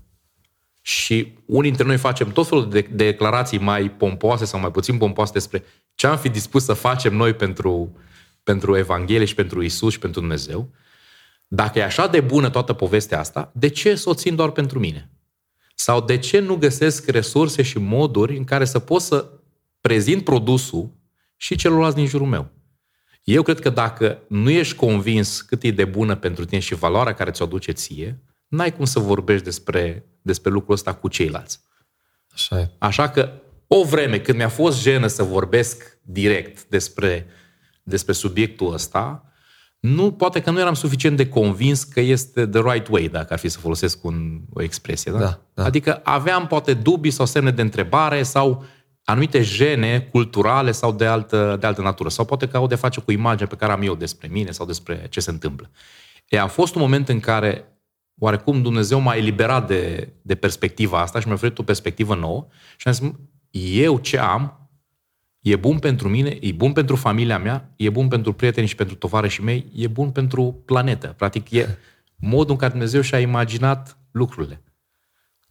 S1: și unii dintre noi facem tot felul de declarații mai pompoase sau mai puțin pompoase despre ce am fi dispus să facem noi pentru, pentru Evanghelie și pentru Isus și pentru Dumnezeu, dacă e așa de bună toată povestea asta, de ce să o țin doar pentru mine? Sau de ce nu găsesc resurse și moduri în care să pot să prezint produsul și celorlalți din jurul meu? Eu cred că dacă nu ești convins cât e de bună pentru tine și valoarea care ți-o aduce ție, n-ai cum să vorbești despre, despre lucrul ăsta cu ceilalți.
S2: Așa e.
S1: Așa că o vreme când mi-a fost jenă să vorbesc direct despre, despre subiectul ăsta, nu, poate că nu eram suficient de convins că este the right way, dacă ar fi să folosesc un, o expresie. Da?
S2: Da, da.
S1: Adică aveam poate dubii sau semne de întrebare sau anumite gene culturale sau de altă, de altă natură. Sau poate că au de face cu imaginea pe care am eu despre mine sau despre ce se întâmplă. E, a fost un moment în care oarecum Dumnezeu m-a eliberat de, de perspectiva asta și mi-a oferit o perspectivă nouă și am zis, "Mă, eu ce am e bun pentru mine, e bun pentru familia mea, e bun pentru prietenii și pentru tovarășii mei, e bun pentru planetă. Practic e modul în care Dumnezeu și-a imaginat lucrurile.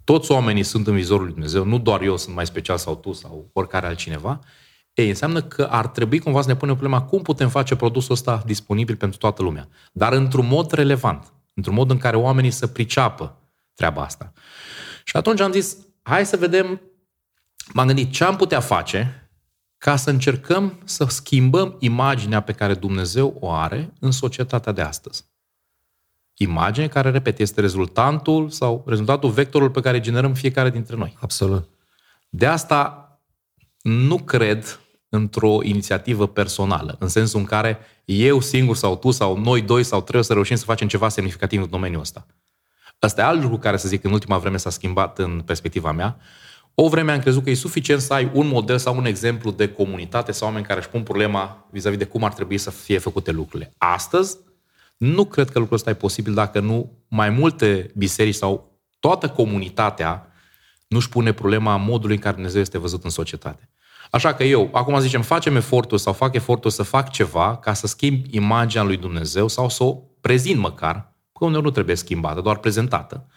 S1: Toți oamenii sunt în vizorul lui Dumnezeu, nu doar eu sunt mai special sau tu sau oricare altcineva. Ei, înseamnă că ar trebui cumva să ne punem problema cum putem face produsul ăsta disponibil pentru toată lumea. Dar într-un mod relevant, într-un mod în care oamenii să priceapă treaba asta. Și atunci am zis, hai să vedem, m-am gândit ce am putea face ca să încercăm să schimbăm imaginea pe care Dumnezeu o are în societatea de astăzi. Imagine care, repet, este rezultatul sau rezultatul vectorul pe care generăm fiecare dintre noi.
S2: Absolut.
S1: De asta nu cred într-o inițiativă personală, în sensul în care eu singur sau tu sau noi doi sau trei o să reușim să facem ceva semnificativ în domeniul ăsta. Ăsta e alt lucru care, să zic, în ultima vreme s-a schimbat în perspectiva mea. O vreme am crezut că e suficient să ai un model sau un exemplu de comunitate sau oameni care își pun problema vis-a-vis de cum ar trebui să fie făcute lucrurile. Astăzi, nu cred că lucrul ăsta e posibil dacă nu mai multe biserici sau toată comunitatea nu-și pune problema modului în care Dumnezeu este văzut în societate. Așa că eu, acum zicem, facem efortul sau fac efortul să fac ceva ca să schimb imaginea lui Dumnezeu sau să o prezint măcar, că uneori nu trebuie schimbată, doar prezentată.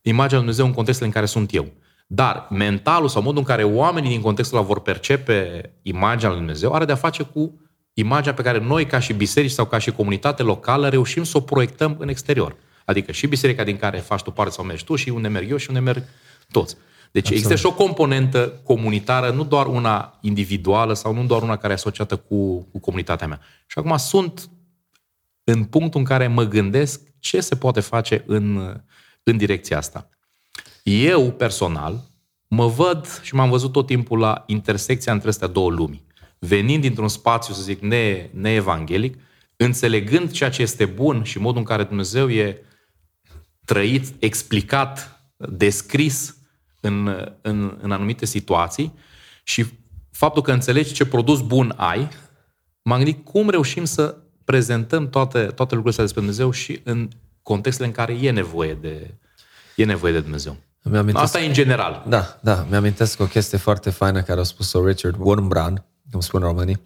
S1: Imaginea lui Dumnezeu în contextul în care sunt eu. Dar mentalul sau modul în care oamenii din contextul ăla vor percepe imaginea lui Dumnezeu are de-a face cu imaginea pe care noi, ca și biserici sau ca și comunitate locală, reușim să o proiectăm în exterior. Adică și biserica din care faci tu parte sau mergi tu și unde merg eu și unde merg toți. Deci Absolut. există și o componentă comunitară, nu doar una individuală sau nu doar una care e asociată cu, cu comunitatea mea. Și acum sunt în punctul în care mă gândesc ce se poate face în, în direcția asta. Eu, personal, mă văd și m-am văzut tot timpul la intersecția între astea două lumi. Venind dintr-un spațiu, să zic, ne, neevanghelic, înțelegând ceea ce este bun și modul în care Dumnezeu e trăit, explicat, descris în, în, în anumite situații și faptul că înțelegi ce produs bun ai, m-am gândit cum reușim să prezentăm toate, toate lucrurile astea despre Dumnezeu și în contextele în care e nevoie de, e nevoie de Dumnezeu. Asta e în general.
S2: Da, da. Mi-amintesc o chestie foarte faină care a spus-o Richard Wurmbrand, cum spun românii.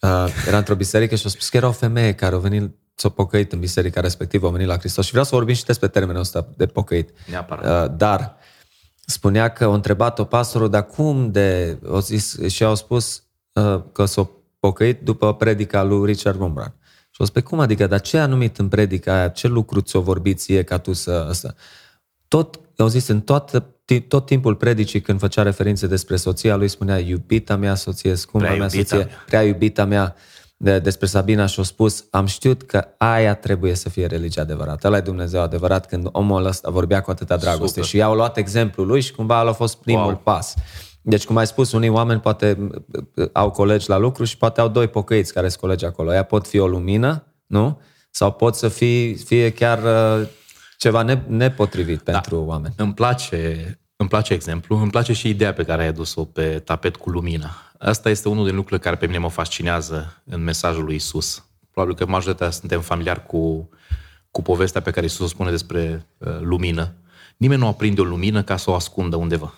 S2: Uh, era într-o biserică și a spus că era o femeie care a venit s-a pocăit în biserica respectivă, a venit la Hristos. Și vreau să vorbim și despre termenul ăsta de pocăit.
S1: Neapărat.
S2: Uh, dar spunea că a întrebat-o pastorul, dar cum de... O zis, și au spus uh, că s-a pocăit după predica lui Richard Wurmbrand. Și o spus, cum adică, dar ce anumit în predica aia, ce lucru ți-o vorbit ție ca tu să... Asta? Tot, au zis, în toată, tot timpul predicii când făcea referințe despre soția lui, spunea, iubita mea soție, scumpa prea mea soție, mea. prea iubita mea, de, despre Sabina și-a spus, am știut că aia trebuie să fie religia adevărată. Ăla e Dumnezeu adevărat când omul ăsta vorbea cu atâta dragoste. Super. Și i-au luat exemplul lui și cumva a fost primul wow. pas. Deci, cum ai spus, unii oameni poate au colegi la lucru și poate au doi pocăiți care sunt colegi acolo. Ea pot fi o lumină, nu? Sau pot să fie, fie chiar uh, ceva ne, nepotrivit da. pentru oameni.
S1: Îmi place, îmi place exemplu, îmi place și ideea pe care ai adus-o pe tapet cu lumina. Asta este unul din lucrurile care pe mine mă fascinează în mesajul lui Isus. Probabil că majoritatea suntem familiari cu, cu povestea pe care Isus o spune despre uh, lumină. Nimeni nu aprinde o lumină ca să o ascundă undeva.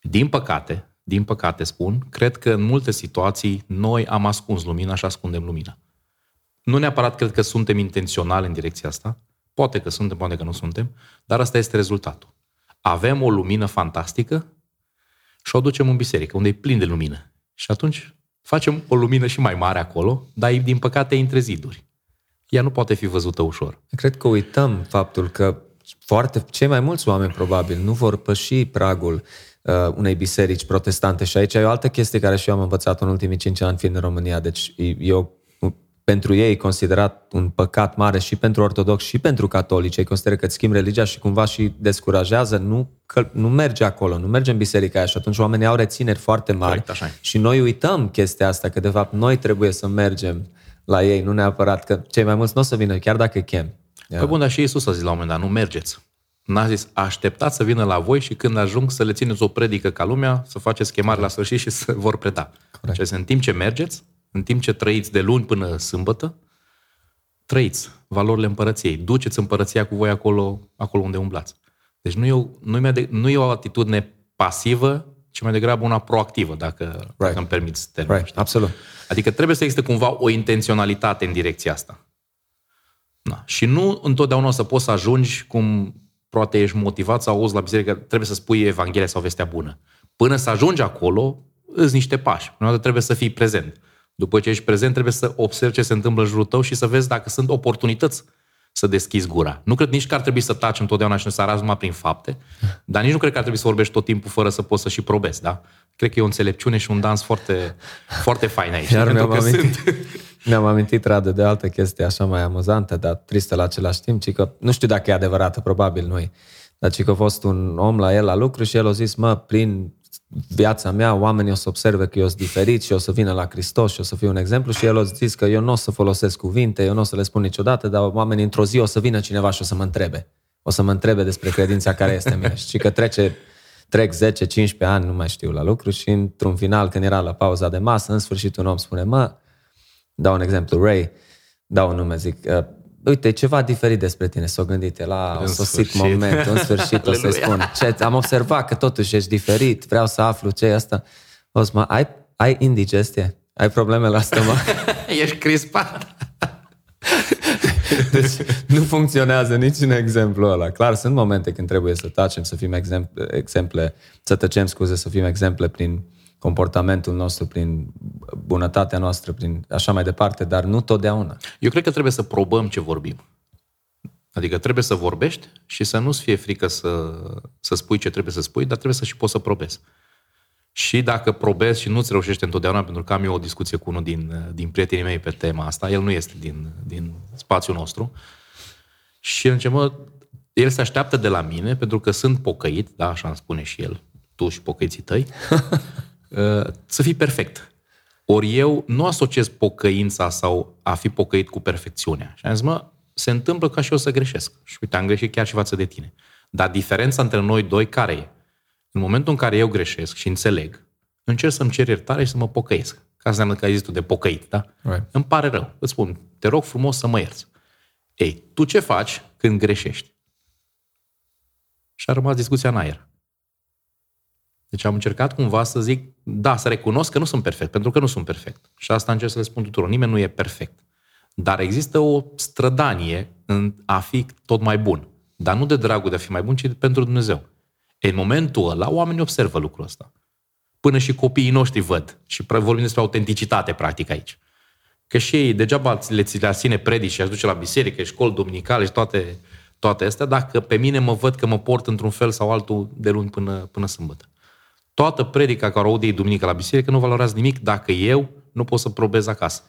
S1: Din păcate, din păcate spun, cred că în multe situații noi am ascuns lumina și ascundem lumina. Nu neapărat cred că suntem intenționali în direcția asta, poate că suntem, poate că nu suntem, dar asta este rezultatul. Avem o lumină fantastică și o ducem în biserică, unde e plin de lumină. Și atunci facem o lumină și mai mare acolo, dar din păcate între ziduri. Ea nu poate fi văzută ușor.
S2: Cred că uităm faptul că foarte, cei mai mulți oameni probabil nu vor păși pragul uh, unei biserici protestante și aici e o altă chestie care și eu am învățat în ultimii cinci ani fiind în România. Deci eu pentru ei considerat un păcat mare și pentru ortodoxi și pentru catolici. Ei consideră că îți schimbi religia și cumva și descurajează, nu, că, nu merge acolo, nu merge în biserica aia și atunci oamenii au rețineri foarte mari
S1: Correct, așa.
S2: și noi uităm chestia asta, că de fapt noi trebuie să mergem la ei, nu neapărat că cei mai mulți nu o să vină, chiar dacă chem.
S1: Păi bun, dar și Iisus a zis la un moment dat, nu mergeți. N-a zis, așteptați să vină la voi și când ajung să le țineți o predică ca lumea, să faceți chemare la sfârșit și să vor preda. Corect. în timp ce mergeți, în timp ce trăiți de luni până sâmbătă, trăiți valorile împărăției. Duceți împărăția cu voi acolo, acolo unde umblați. Deci nu e, o, nu, e de, nu e o atitudine pasivă, ci mai degrabă una proactivă, dacă, right. dacă îmi permiți termenul.
S2: Right. Absolut.
S1: Adică trebuie să existe cumva o intenționalitate în direcția asta. Da. Și nu întotdeauna o să poți să ajungi cum poate ești motivat sau auzi la biserică, trebuie să spui Evanghelia sau vestea bună. Până să ajungi acolo, îți niște pași. Până trebuie să fii prezent. După ce ești prezent, trebuie să observi ce se întâmplă în jurul tău și să vezi dacă sunt oportunități să deschizi gura. Nu cred nici că ar trebui să taci întotdeauna și să arăți numai prin fapte, dar nici nu cred că ar trebui să vorbești tot timpul fără să poți să și probezi, da? Cred că e o înțelepciune și un dans foarte, foarte fain aici.
S2: Iar mi-am amintit, sunt... mi-am amintit, Radu, de altă chestie așa mai amuzantă, dar tristă la același timp, ci că nu știu dacă e adevărată, probabil nu dar ci că a fost un om la el la lucru și el a zis, mă, prin viața mea, oamenii o să observe că eu sunt diferit și o să vină la Hristos și o să fiu un exemplu și el o zis că eu nu o să folosesc cuvinte, eu nu o să le spun niciodată, dar oamenii într-o zi o să vină cineva și o să mă întrebe. O să mă întrebe despre credința care este mea. și că trece, trec 10-15 ani, nu mai știu, la lucru și într-un final, când era la pauza de masă, în sfârșit un om spune, mă, dau un exemplu, Ray, dau un nume, zic, uite, ceva diferit despre tine, s-o gândit, la un sosit moment, în sfârșit o să spun. Ce, am observat că totuși ești diferit, vreau să aflu ce e asta. O să mă, ai, ai indigestie? Ai probleme la stomac?
S1: ești crispat.
S2: deci nu funcționează niciun exemplu ăla. Clar, sunt momente când trebuie să tacem, să fim exemple, exemple să tăcem, scuze, să fim exemple prin comportamentul nostru, prin bunătatea noastră, prin așa mai departe, dar nu totdeauna.
S1: Eu cred că trebuie să probăm ce vorbim. Adică trebuie să vorbești și să nu-ți fie frică să, să spui ce trebuie să spui, dar trebuie să și poți să probezi. Și dacă probezi și nu-ți reușește întotdeauna, pentru că am eu o discuție cu unul din, din prietenii mei pe tema asta, el nu este din, din spațiul nostru, și el mă, el se așteaptă de la mine, pentru că sunt pocăit, da, așa îmi spune și el, tu și pocăiții tăi, uh, să fii perfect. Ori eu nu asociez pocăința sau a fi pocăit cu perfecțiunea. Și am zis, mă, se întâmplă ca și eu să greșesc. Și uite, am greșit chiar și față de tine. Dar diferența între noi doi care e? În momentul în care eu greșesc și înțeleg, încerc să-mi cer iertare și să mă pocăiesc. Ca înseamnă că ai zis tu de pocăit, da?
S2: Right.
S1: Îmi pare rău. Îți spun, te rog frumos să mă ierți. Ei, tu ce faci când greșești? Și a rămas discuția în aer. Deci am încercat cumva să zic, da, să recunosc că nu sunt perfect, pentru că nu sunt perfect. Și asta încerc să le spun tuturor. Nimeni nu e perfect. Dar există o strădanie în a fi tot mai bun. Dar nu de dragul de a fi mai bun, ci pentru Dumnezeu. E, în momentul ăla, oamenii observă lucrul ăsta. Până și copiii noștri văd. Și vorbim despre autenticitate, practic, aici. Că și ei, degeaba le ți le ține predici și aș duce la biserică, școli duminicale și toate, toate astea, dacă pe mine mă văd că mă port într-un fel sau altul de luni până, până sâmbătă. Toată predica care o aud ei duminică la biserică nu valorează nimic dacă eu nu pot să probez acasă.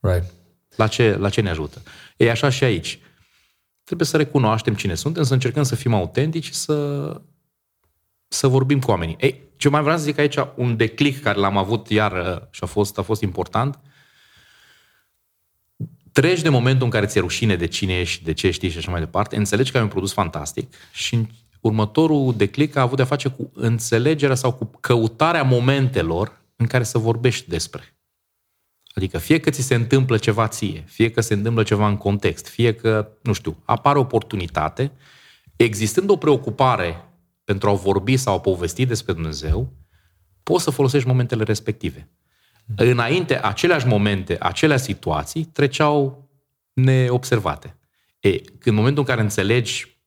S2: Right.
S1: La ce, la ce ne ajută? E așa și aici. Trebuie să recunoaștem cine suntem, să încercăm să fim autentici și să, să vorbim cu oamenii. Ei, ce mai vreau să zic aici, un declic care l-am avut iar uh, și a fost, a fost important, treci de momentul în care ți-e rușine de cine ești, de ce știi și așa mai departe, înțelegi că ai un produs fantastic și următorul declic a avut de-a face cu înțelegerea sau cu căutarea momentelor în care să vorbești despre. Adică fie că ți se întâmplă ceva ție, fie că se întâmplă ceva în context, fie că, nu știu, apare o oportunitate, existând o preocupare pentru a vorbi sau a povesti despre Dumnezeu, poți să folosești momentele respective. Înainte, aceleași momente, aceleași situații treceau neobservate. E, în momentul în care înțelegi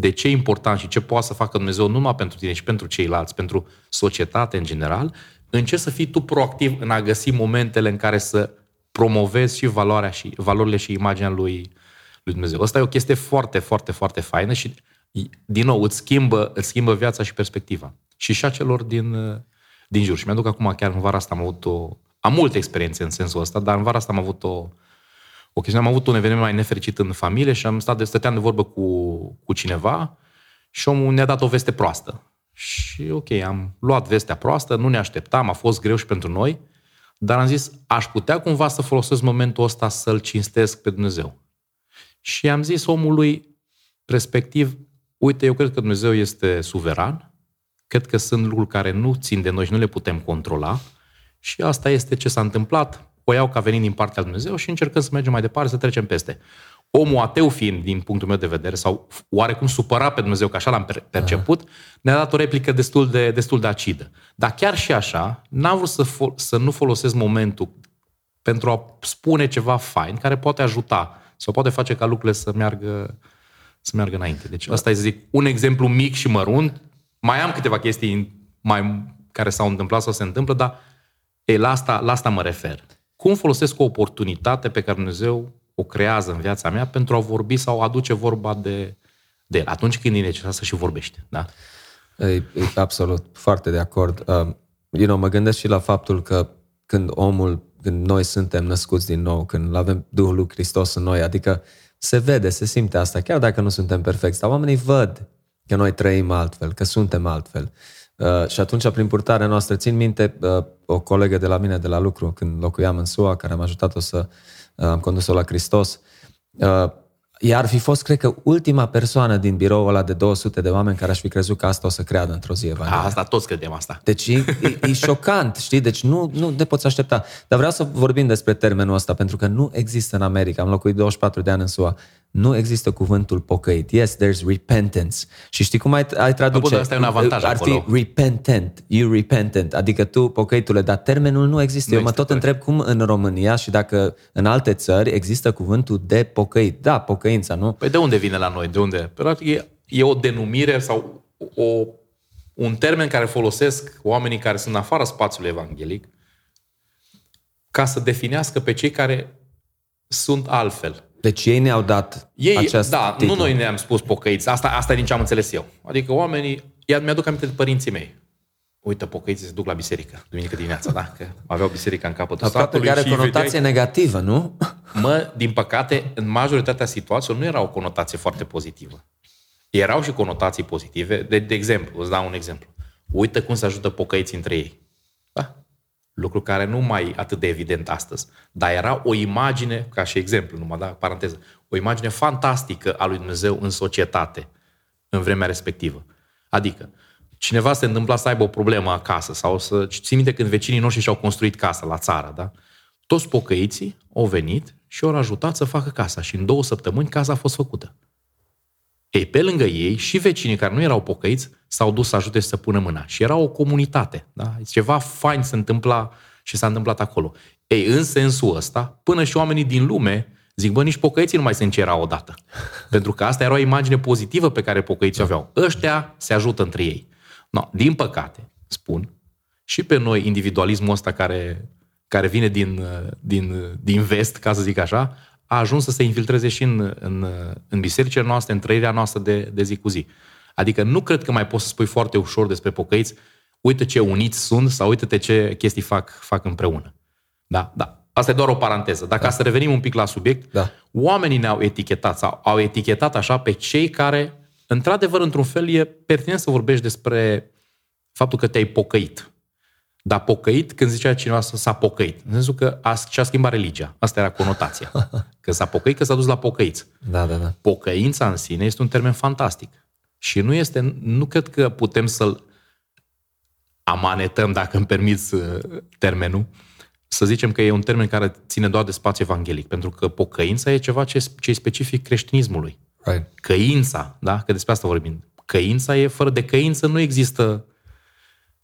S1: de ce e important și ce poate să facă Dumnezeu nu numai pentru tine, ci pentru ceilalți, pentru societate în general, încerci să fii tu proactiv în a găsi momentele în care să promovezi și valoarea și valorile și imaginea lui, lui Dumnezeu. Asta e o chestie foarte, foarte, foarte faină și din nou îți schimbă, îți schimbă viața și perspectiva. Și și a celor din, din jur. Și mi-aduc acum chiar în vara asta am avut o... Am multe experiențe în sensul ăsta, dar în vara asta am avut o, o chestiune. Am avut un eveniment mai nefericit în familie și am stat de stăteam de vorbă cu, cu cineva și omul ne-a dat o veste proastă. Și ok, am luat vestea proastă, nu ne așteptam, a fost greu și pentru noi, dar am zis, aș putea cumva să folosesc momentul ăsta să-L cinstesc pe Dumnezeu. Și am zis omului respectiv, uite, eu cred că Dumnezeu este suveran, cred că sunt lucruri care nu țin de noi și nu le putem controla și asta este ce s-a întâmplat, o iau ca venind din partea lui Dumnezeu și încercăm să mergem mai departe, să trecem peste omul ateu fiind, din punctul meu de vedere, sau oarecum supărat pe Dumnezeu, că așa l-am perceput, ne-a dat o replică destul de, destul de acidă. Dar chiar și așa, n-am vrut să, fol- să nu folosesc momentul pentru a spune ceva fain care poate ajuta sau poate face ca lucrurile să meargă, să meargă înainte. Deci ăsta e, să zic, un exemplu mic și mărunt. Mai am câteva chestii mai, care s-au întâmplat sau se întâmplă, dar ei, la, asta, la asta mă refer. Cum folosesc o oportunitate pe care Dumnezeu o creează în viața mea pentru a vorbi sau a aduce vorba de, de el. Atunci când e necesar să și vorbește. Da?
S2: E, e absolut, foarte de acord. Uh, you know, mă gândesc și la faptul că când omul, când noi suntem născuți din nou, când avem Duhul lui Hristos în noi, adică se vede, se simte asta, chiar dacă nu suntem perfecți, dar oamenii văd că noi trăim altfel, că suntem altfel. Uh, și atunci, prin purtarea noastră, țin minte uh, o colegă de la mine de la lucru, când locuiam în SUA, care am ajutat-o să Uh, am condus-o la Hristos. Uh, ea ar fi fost, cred că, ultima persoană din biroul ăla de 200 de oameni care aș fi crezut că asta o să creadă într-o zi Evanghelia.
S1: Asta toți credem asta.
S2: Deci e, e, e șocant, știi? Deci nu, nu te poți aștepta. Dar vreau să vorbim despre termenul ăsta, pentru că nu există în America. Am locuit 24 de ani în SUA nu există cuvântul pocăit. Yes, there's repentance. Și știi cum ai, ai traduce?
S1: Asta e un avantaj
S2: Ar
S1: acolo.
S2: fi repentant, you repentant, adică tu pocăitule, dar termenul nu există. Nu Eu mă tot corect. întreb cum în România și dacă în alte țări există cuvântul de pocăit. Da, pocăința, nu?
S1: Păi de unde vine la noi? De unde? Practic e, e o denumire sau o, un termen care folosesc oamenii care sunt în afara spațiului evanghelic ca să definească pe cei care sunt altfel
S2: Deci ei ne-au dat
S1: Ei,
S2: acest
S1: da,
S2: titlu.
S1: nu noi ne-am spus pocăiți. Asta, asta e din ce am înțeles eu. Adică oamenii, iar mi-aduc aminte de părinții mei. Uite, pocăiții se duc la biserică, duminică dimineața, da? Că aveau biserica în capătul
S2: Aproape
S1: satului
S2: că are
S1: și îi
S2: conotație
S1: vedeai-
S2: negativă, nu?
S1: Mă, din păcate, în majoritatea situațiilor nu era o conotație foarte pozitivă. Erau și conotații pozitive. De, de exemplu, îți dau un exemplu. Uite cum se ajută pocăiții între ei. Da? Lucru care nu mai e atât de evident astăzi. Dar era o imagine, ca și exemplu, numai, da, paranteză, o imagine fantastică a lui Dumnezeu în societate în vremea respectivă. Adică, cineva se întâmpla să aibă o problemă acasă sau să... Ții minte când vecinii noștri și-au construit casa la țară, da? Toți pocăiții au venit și au ajutat să facă casa și în două săptămâni casa a fost făcută. Ei, pe lângă ei, și vecinii care nu erau pocăiți s-au dus să ajute să pună mâna. Și era o comunitate. Da? Ceva fain se întâmpla și s-a întâmplat acolo. Ei, în sensul ăsta, până și oamenii din lume zic, bă, nici pocăiții nu mai se încera odată. Pentru că asta era o imagine pozitivă pe care pocăiții o aveau. Ăștia se ajută între ei. No, din păcate, spun, și pe noi individualismul ăsta care, care vine din, din, din vest, ca să zic așa, a ajuns să se infiltreze și în, în, în bisericile noastre, în trăirea noastră de, de zi cu zi. Adică nu cred că mai poți să spui foarte ușor despre pocăiți, uite ce uniți sunt sau uite-te ce chestii fac, fac împreună. Da, da. Asta e doar o paranteză. Dacă da. să revenim un pic la subiect,
S2: Da.
S1: oamenii ne-au etichetat sau au etichetat așa pe cei care, într-adevăr, într-un fel, e pertinent să vorbești despre faptul că te-ai pocăit. Dar pocăit, când zicea cineva să s-a pocăit, în sensul că a, și-a schimbat religia. Asta era conotația. Că s-a pocăit, că s-a dus la pocăiți.
S2: Da, da, da.
S1: Pocăința în sine este un termen fantastic. Și nu este, nu cred că putem să-l amanetăm, dacă îmi permiți uh, termenul, să zicem că e un termen care ține doar de spațiu evanghelic, pentru că pocăința e ceva ce, ce e specific creștinismului.
S2: Right.
S1: Căința, da? Că despre asta vorbim. Căința e, fără de căință nu există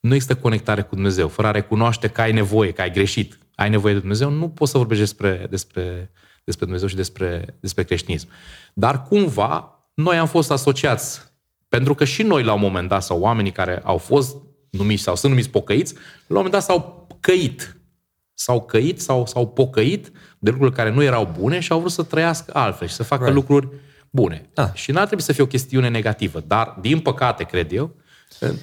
S1: nu există conectare cu Dumnezeu. Fără a recunoaște că ai nevoie, că ai greșit, ai nevoie de Dumnezeu, nu poți să vorbești despre, despre, despre Dumnezeu și despre, despre creștinism. Dar cumva, noi am fost asociați, pentru că și noi la un moment dat, sau oamenii care au fost numiți sau sunt numiți pocăiți, la un moment dat s-au căit. S-au căit sau s-au pocăit de lucruri care nu erau bune și au vrut să trăiască altfel și să facă
S2: Right.
S1: lucruri bune.
S2: Ah.
S1: Și n-ar trebui să fie o chestiune negativă, dar, din păcate, cred eu,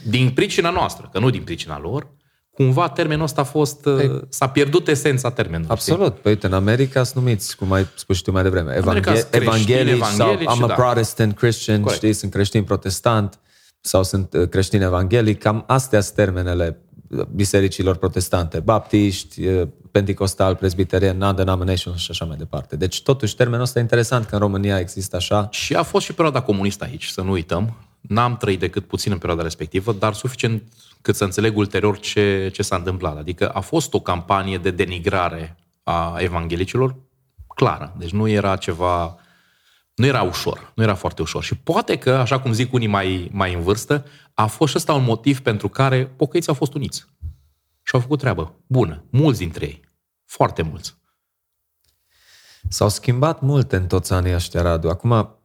S1: din pricina noastră, că nu din pricina lor, cumva termenul ăsta a fost, uh, s-a pierdut esența termenului. știi?
S2: Absolut. Păi uite, în America sunt numiți, cum ai spus și tu mai devreme,
S1: America
S2: evanghe-
S1: sunt creștini,
S2: evanghelici sau
S1: evanghelici,
S2: I'm a
S1: da.
S2: Protestant Christian,
S1: Corect.
S2: știi, sunt creștin protestant sau sunt uh, creștin evanghelic, cam astea sunt termenele uh, bisericilor protestante, baptiști, uh, pentecostal, presbiterian, non-denominational și așa mai departe. Deci totuși termenul ăsta e interesant că în România există așa.
S1: Și a fost și perioada comunistă aici, să nu uităm. N-am trăit decât puțin în perioada respectivă, dar suficient cât să înțeleg ulterior ce, ce s-a întâmplat. Adică a fost o campanie de denigrare a evanghelicilor clară. Deci nu era ceva... Nu era ușor, nu era foarte ușor. Și poate că, așa cum zic unii mai, mai în vârstă, a fost și ăsta un motiv pentru care pocăiții au fost uniți. Și au făcut treabă bună. Mulți dintre ei. Foarte mulți.
S2: S-au schimbat multe în toți anii ăștia, Radu. Acum,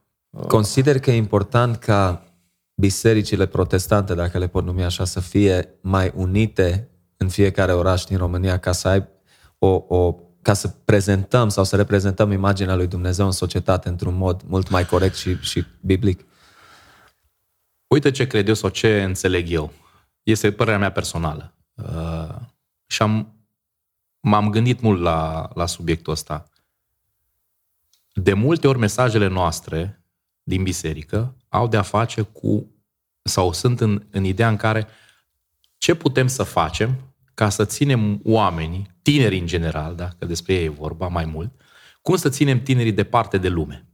S2: consider că e important ca bisericile protestante, dacă le pot numi așa, să fie mai unite în fiecare oraș din România ca să ai o, o ca să prezentăm sau să reprezentăm imaginea lui Dumnezeu în societate într-un mod mult mai corect și, și biblic.
S1: Uite ce cred eu sau ce înțeleg eu. Este părerea mea personală. Uh, și am, m-am gândit mult la, la subiectul ăsta. De multe ori mesajele noastre din biserică au de a face cu, sau sunt în, în ideea în care ce putem să facem ca să ținem oamenii, tinerii în general, da, că despre ei e vorba mai mult, cum să ținem tinerii departe de lume.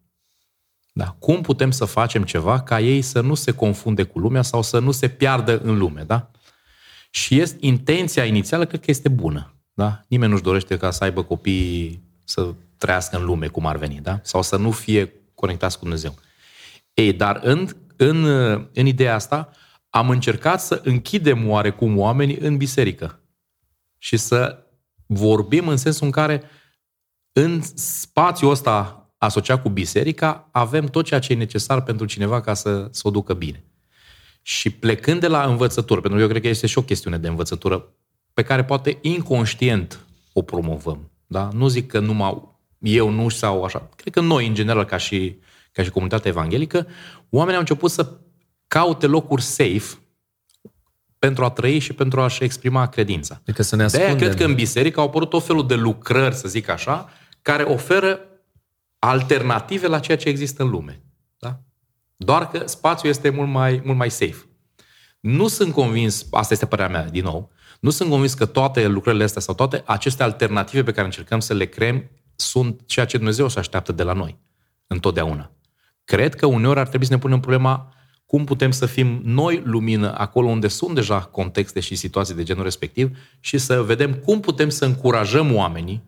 S1: Da. Cum putem să facem ceva ca ei să nu se confunde cu lumea sau să nu se piardă în lume, da? Și este, intenția inițială cred că este bună, da? Nimeni nu-și dorește ca să aibă copii să trăiască în lume, cum ar veni, da? Sau să nu fie conectați cu Dumnezeu. Ei, dar în, în, în ideea asta am încercat să închidem oarecum oamenii în biserică și să vorbim în sensul în care în spațiul ăsta asociat cu biserica, avem tot ceea ce e necesar pentru cineva ca să, să o ducă bine. Și plecând de la învățătură, pentru că eu cred că este și o chestiune de învățătură pe care poate inconștient o promovăm. Da? Nu zic că numai eu nu sau așa. Cred că noi, în general, ca și, ca și comunitatea evanghelică, oamenii au început să caute locuri safe pentru a trăi și pentru a-și exprima credința.
S2: Adică să ne
S1: De-aia cred că în biserică au apărut tot felul de lucrări, să zic așa, care oferă alternative la ceea ce există în lume. Da? Doar că spațiul este mult mai, mult mai safe. Nu sunt convins, asta este părerea mea, din nou, nu sunt convins că toate lucrările astea sau toate aceste alternative pe care încercăm să le creăm sunt ceea ce Dumnezeu se așteaptă de la noi. Întotdeauna. Cred că uneori ar trebui să ne punem problema cum putem să fim noi lumină acolo unde sunt deja contexte și situații de genul respectiv și să vedem cum putem să încurajăm oamenii,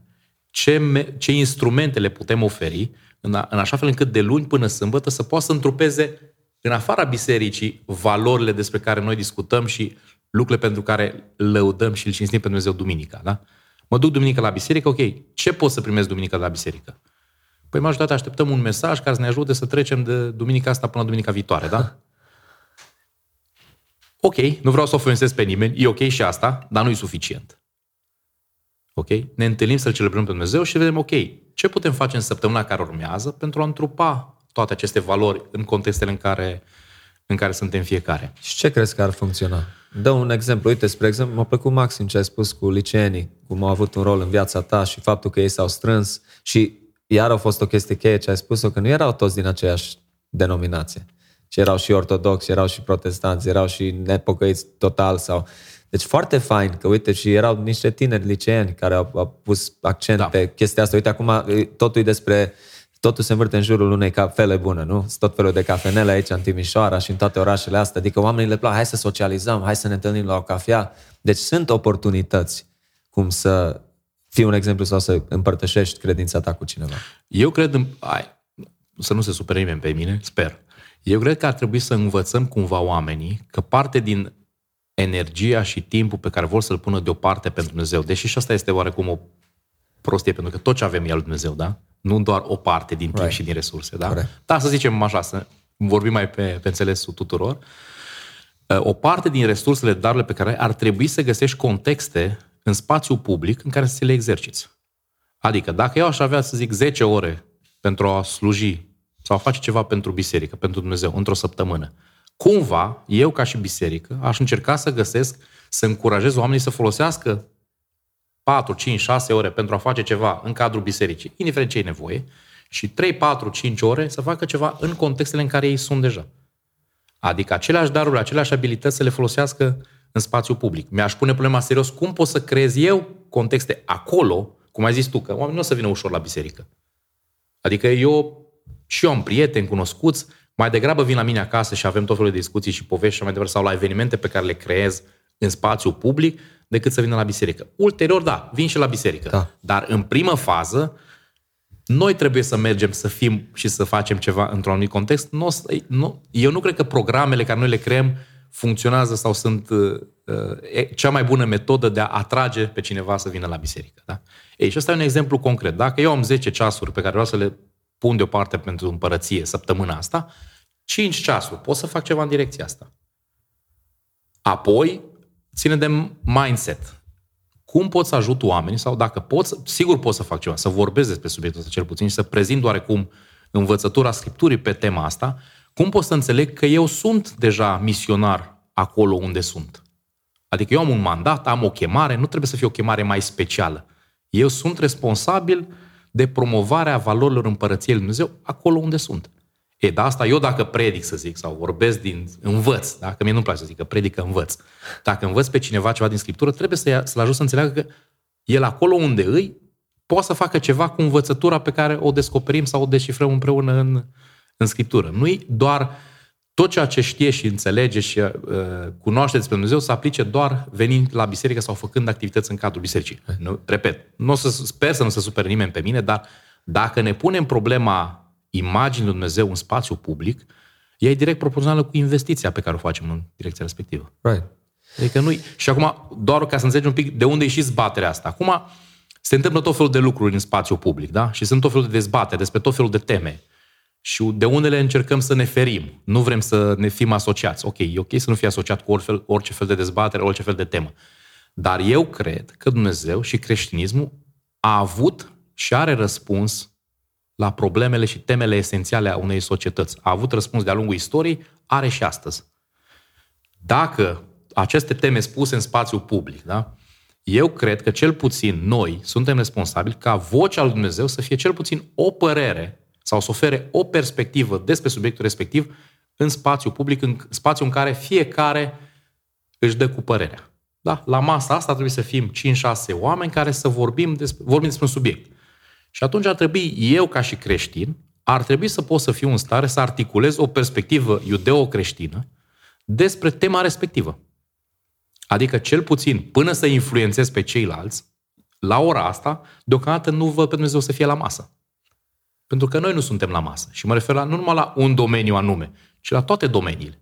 S1: ce, me- ce instrumente le putem oferi, în, a, în așa fel încât de luni până sâmbătă să poată să întrupeze în afara bisericii valorile despre care noi discutăm și lucrurile pentru care lăudăm și îl cinstim pe Dumnezeu duminica. Da? Mă duc duminică la biserică, ok, ce pot să primesc duminică la biserică? Păi majoritatea așteptăm un mesaj care să ne ajute să trecem de duminica asta până la duminica viitoare, da? Ok, nu vreau să ofensez pe nimeni, e ok și asta, dar nu e suficient. Ok? Ne întâlnim să-L celebrăm pe Dumnezeu și vedem, ok, ce putem face în săptămâna care urmează pentru a întrupa toate aceste valori în contextele în care, în care suntem fiecare.
S2: Și ce crezi că ar funcționa? Dă un exemplu. Uite, spre exemplu, m-a plăcut maxim ce ai spus cu liceenii, cum au avut un rol în viața ta și faptul că ei s-au strâns și iar a fost o chestie cheie ce ai spus-o, că nu erau toți din aceeași denominație. Și erau și ortodoxi, erau și protestanți, erau și nepocăiți total sau... Deci foarte fain că, uite, și erau niște tineri liceeni care au, au pus accent da. pe chestia asta. Uite, acum totul e despre totul se învârte în jurul unei cafele bună, nu? Sunt tot felul de cafenele aici în Timișoara și în toate orașele astea. Adică oamenii le plac, hai să socializăm, hai să ne întâlnim la o cafea. Deci sunt oportunități cum să fii un exemplu sau să împărtășești credința ta cu cineva.
S1: Eu cred, în, ai, să nu se supere nimeni pe mine, sper. Eu cred că ar trebui să învățăm cumva oamenii că parte din energia și timpul pe care vor să-l pună deoparte pentru Dumnezeu, deși și asta este oarecum o prostie, pentru că tot ce avem e al Dumnezeu, da? Nu doar o parte din timp right. și din resurse, da? Correct. Da, să zicem așa, să vorbim mai pe, pe înțelesul tuturor. O parte din resursele, darurile pe care ai, ar trebui să găsești contexte în spațiu public în care să le exerciți. Adică, dacă eu aș avea, să zic, 10 ore pentru a sluji sau a face ceva pentru biserică, pentru Dumnezeu, într-o săptămână, cumva, eu ca și biserică, aș încerca să găsesc, să încurajez oamenii să folosească 4, 5, 6 ore pentru a face ceva în cadrul bisericii, indiferent ce e nevoie, și 3, 4, 5 ore să facă ceva în contextele în care ei sunt deja. Adică aceleași daruri, aceleași abilități să le folosească în spațiu public. Mi-aș pune problema serios, cum pot să creez eu contexte acolo, cum ai zis tu, că oamenii nu o să vină ușor la biserică. Adică eu și eu am prieteni, cunoscuți, mai degrabă vin la mine acasă și avem tot felul de discuții și povești și mai departe, sau la evenimente pe care le creez în spațiu public, decât să vină la biserică. Ulterior, da, vin și la biserică. Da. Dar în primă fază, noi trebuie să mergem să fim și să facem ceva într-un anumit context. Nu, nu, eu nu cred că programele care noi le creăm funcționează sau sunt uh, uh, cea mai bună metodă de a atrage pe cineva să vină la biserică. Da? Ei, și ăsta e un exemplu concret. Dacă eu am 10 ceasuri pe care vreau să le pun deoparte pentru împărăție săptămâna asta, 5 ceasuri, pot să fac ceva în direcția asta. Apoi, ține de mindset. Cum pot să ajut oamenii sau dacă pot, sigur pot să fac ceva, să vorbesc despre subiectul ăsta cel puțin și să prezint oarecum învățătura Scripturii pe tema asta, cum pot să înțeleg că eu sunt deja misionar acolo unde sunt? Adică eu am un mandat, am o chemare, nu trebuie să fie o chemare mai specială. Eu sunt responsabil de promovarea valorilor împărăției Lui Dumnezeu acolo unde sunt. E, da, asta eu dacă predic, să zic, sau vorbesc din, învăț, da? că mie nu-mi place să zic că predic că învăț. Dacă învăț pe cineva ceva din Scriptură, trebuie să să-l ajut să înțeleagă că el acolo unde îi, poate să facă ceva cu învățătura pe care o descoperim sau o deșifrăm împreună în, în Scriptură. Nu-i doar tot ceea ce știe și înțelege și uh, cunoaște despre Dumnezeu să aplice doar venind la biserică sau făcând activități în cadrul bisericii. Nu, repet, nu o să, sper să nu se supere nimeni pe mine, dar dacă ne punem problema imaginii lui Dumnezeu în spațiu public, ea e direct proporțională cu investiția pe care o facem în direcția respectivă.
S2: Right.
S1: Adică nu Și acum, doar ca să înțelegi un pic de unde e și zbaterea asta. Acum, se întâmplă tot felul de lucruri în spațiu public, da? Și sunt tot felul de dezbatere despre tot felul de teme. Și de unele încercăm să ne ferim. Nu vrem să ne fim asociați. Ok, e ok să nu fii asociat cu orice fel, orice fel de dezbatere, orice fel de temă. Dar eu cred că Dumnezeu și creștinismul a avut și are răspuns la problemele și temele esențiale a unei societăți. A avut răspuns de-a lungul istoriei, are și astăzi. Dacă aceste teme spuse în spațiu public, da? eu cred că cel puțin noi suntem responsabili ca vocea lui Dumnezeu să fie cel puțin o părere sau să ofere o perspectivă despre subiectul respectiv în spațiu public, în spațiu în care fiecare își dă cu părerea. Da? La masa asta trebuie să fim 5-6 oameni care să vorbim despre, vorbim despre un subiect. Și atunci ar trebui, eu ca și creștin, ar trebui să pot să fiu în stare să articulez o perspectivă iudeo-creștină despre tema respectivă. Adică, cel puțin, până să influențez pe ceilalți, la ora asta, deocamdată nu văd pe Dumnezeu să fie la masă. Pentru că noi nu suntem la masă. Și mă refer la, nu numai la un domeniu anume, ci la toate domeniile.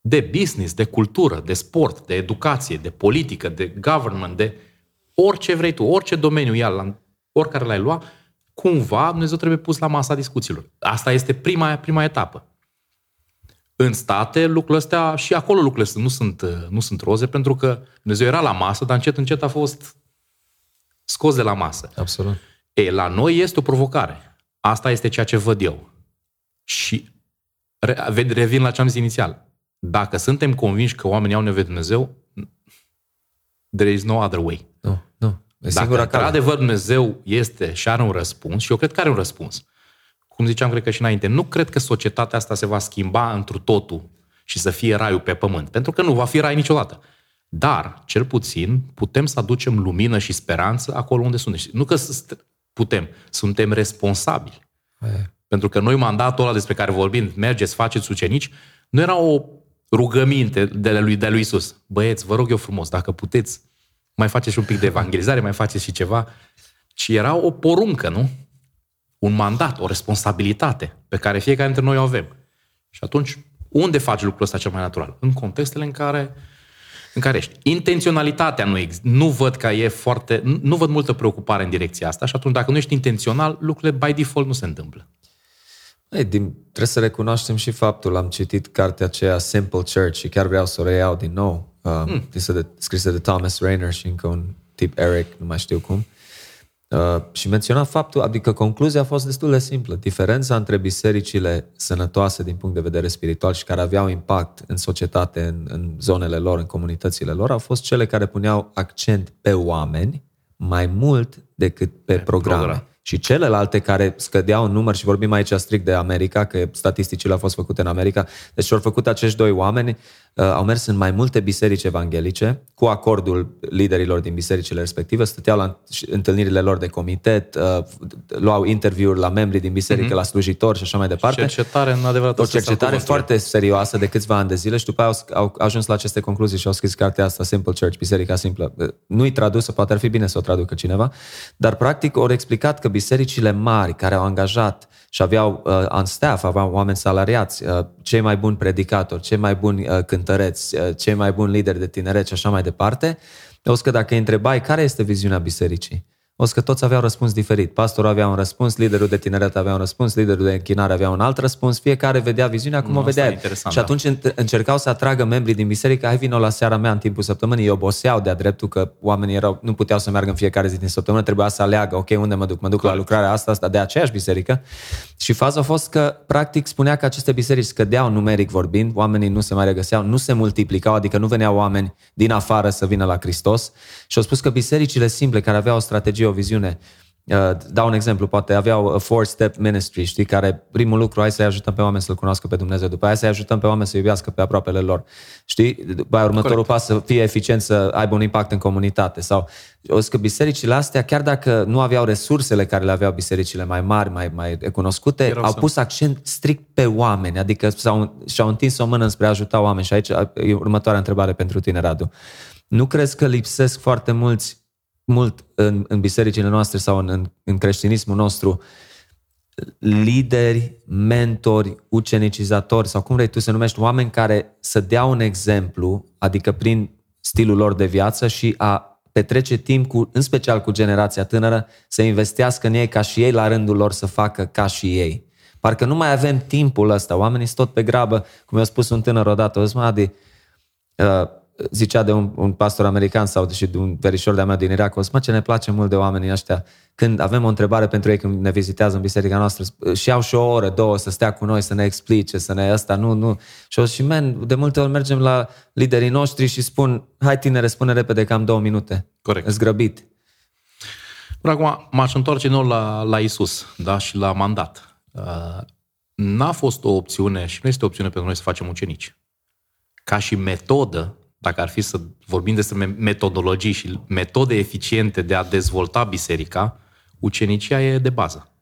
S1: De business, de cultură, de sport, de educație, de politică, de government, de orice vrei tu, orice domeniu ia, la oricare l-ai lua, cumva Dumnezeu trebuie pus la masa discuțiilor. Asta este prima, prima etapă. În state, lucrurile astea, și acolo lucrurile nu sunt, nu sunt roze, pentru că Dumnezeu era la masă, dar încet, încet a fost scos de la masă.
S2: Absolut.
S1: E, la noi este o provocare. Asta este ceea ce văd eu. Și revin la ce am zis inițial. Dacă suntem convinși că oamenii au nevoie de Dumnezeu, there is no other way.
S2: Nu, nu.
S1: E Dacă într-adevăr Dumnezeu este și are un răspuns, și eu cred că are un răspuns, cum ziceam, cred că și înainte, nu cred că societatea asta se va schimba întru totul și să fie raiul pe pământ, pentru că nu va fi rai niciodată. Dar, cel puțin, putem să aducem lumină și speranță acolo unde suntem. Nu că putem, suntem responsabili. E. Pentru că noi mandatul ăla despre care vorbim, mergeți, faceți ucenici, nu era o rugăminte de lui, de lui Isus. Băieți, vă rog eu frumos, dacă puteți, mai faceți și un pic de evangelizare, mai faceți și ceva. Ci era o poruncă, nu? Un mandat, o responsabilitate pe care fiecare dintre noi o avem. Și atunci, unde faci lucrul ăsta cel mai natural? În contextele în care în care ești. Intenționalitatea nu există. Nu văd că e foarte... Nu văd multă preocupare în direcția asta și atunci dacă nu ești intențional, lucrurile by default nu se întâmplă.
S2: Ei, din, trebuie să recunoaștem și faptul, am citit cartea aceea Simple Church și chiar vreau să o reiau din nou, uh, mm. de, scrisă de Thomas Rainer și încă un tip Eric, nu mai știu cum. Uh, și menționa faptul, adică concluzia a fost destul de simplă. Diferența între bisericile sănătoase din punct de vedere spiritual și care aveau impact în societate, în, în zonele lor, în comunitățile lor, au fost cele care puneau accent pe oameni mai mult decât pe, pe programe. Program și celelalte care scădeau în număr, și vorbim aici strict de America, că statisticile au fost făcute în America, deci au făcut acești doi oameni, uh, au mers în mai multe biserici evanghelice, cu acordul liderilor din bisericile respective, stăteau la întâlnirile lor de comitet, uh, luau interviuri la membrii din biserică, mm-hmm. la slujitori și așa mai departe.
S1: Cercetare în adevărat.
S2: O cercetare foarte serioasă de câțiva ani de zile și după aia au, au ajuns la aceste concluzii și au scris cartea asta, Simple Church, Biserica Simplă. Uh, nu-i tradusă, poate ar fi bine să o traducă cineva, dar practic au explicat că bisericile mari care au angajat și aveau uh, on staff, aveau oameni salariați, uh, cei mai buni predicatori, cei mai buni uh, cântăreți, uh, cei mai buni lideri de tineret și așa mai departe, o că dacă îi întrebai care este viziunea bisericii, o că toți aveau răspuns diferit. Pastorul avea un răspuns, liderul de tineret avea un răspuns, liderul de închinare avea un alt răspuns, fiecare vedea viziunea cum no, o vedea. Și atunci da. încercau să atragă membrii din biserică, hai vină la seara mea în timpul săptămânii, ei oboseau de-a dreptul că oamenii erau, nu puteau să meargă în fiecare zi din săptămână, trebuia să aleagă, ok, unde mă duc? Mă duc la lucrarea asta, asta de aceeași biserică. Și faza a fost că, practic, spunea că aceste biserici scădeau numeric vorbind, oamenii nu se mai regăseau, nu se multiplicau, adică nu veneau oameni din afară să vină la Hristos. Și au spus că bisericile simple, care aveau o strategie, o viziune, Uh, dau un exemplu, poate aveau a four-step ministry, știi, care primul lucru, hai să-i ajutăm pe oameni să-L cunoască pe Dumnezeu, după aia să-i ajutăm pe oameni să iubească pe aproapele lor, știi? După aia următorul Corect. pas să fie eficient, să aibă un impact în comunitate. Sau, o că bisericile astea, chiar dacă nu aveau resursele care le aveau bisericile mai mari, mai, mai cunoscute, Erau au pus accent strict pe oameni, adică s-au, și-au întins o mână spre a ajuta oameni. Și aici e următoarea întrebare pentru tine, Radu. Nu crezi că lipsesc foarte mulți mult în, în bisericile noastre sau în, în, în creștinismul nostru lideri, mentori, ucenicizatori sau cum vrei tu să numești, oameni care să dea un exemplu, adică prin stilul lor de viață și a petrece timp, cu, în special cu generația tânără, să investească în ei ca și ei la rândul lor să facă ca și ei. Parcă nu mai avem timpul ăsta. Oamenii sunt tot pe grabă, cum i-a spus un tânăr odată, o zis, Adi, uh, zicea de un, un pastor american sau și de un verișor de-a mea din Irak, o mă, ce ne place mult de oamenii ăștia, când avem o întrebare pentru ei când ne vizitează în biserica noastră și au și o oră, două să stea cu noi, să ne explice, să ne ăsta, nu, nu. Și, o, și man, de multe ori mergem la liderii noștri și spun, hai tinere, spune repede că am două minute.
S1: Corect.
S2: Îți grăbit.
S1: Bun, acum m-aș întoarce nou la, la Isus, da, și la mandat. Uh, n-a fost o opțiune și nu este o opțiune pentru noi să facem ucenici. Ca și metodă, dacă ar fi să vorbim despre metodologii și metode eficiente de a dezvolta biserica, ucenicia e de bază.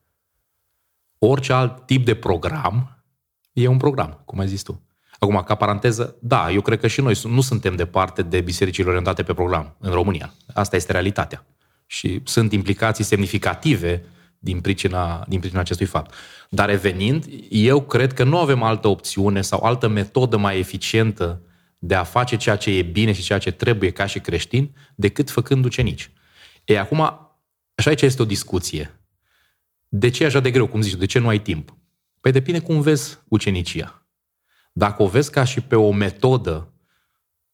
S1: Orice alt tip de program e un program, cum ai zis tu. Acum, ca paranteză, da, eu cred că și noi nu suntem departe de bisericile orientate pe program în România. Asta este realitatea. Și sunt implicații semnificative din pricina, din pricina acestui fapt. Dar revenind, eu cred că nu avem altă opțiune sau altă metodă mai eficientă de a face ceea ce e bine și ceea ce trebuie ca și creștini, decât făcând ucenici. E, acum, așa aici este o discuție. De ce e așa de greu, cum zici, de ce nu ai timp? Păi depinde cum vezi ucenicia. Dacă o vezi ca și pe o metodă,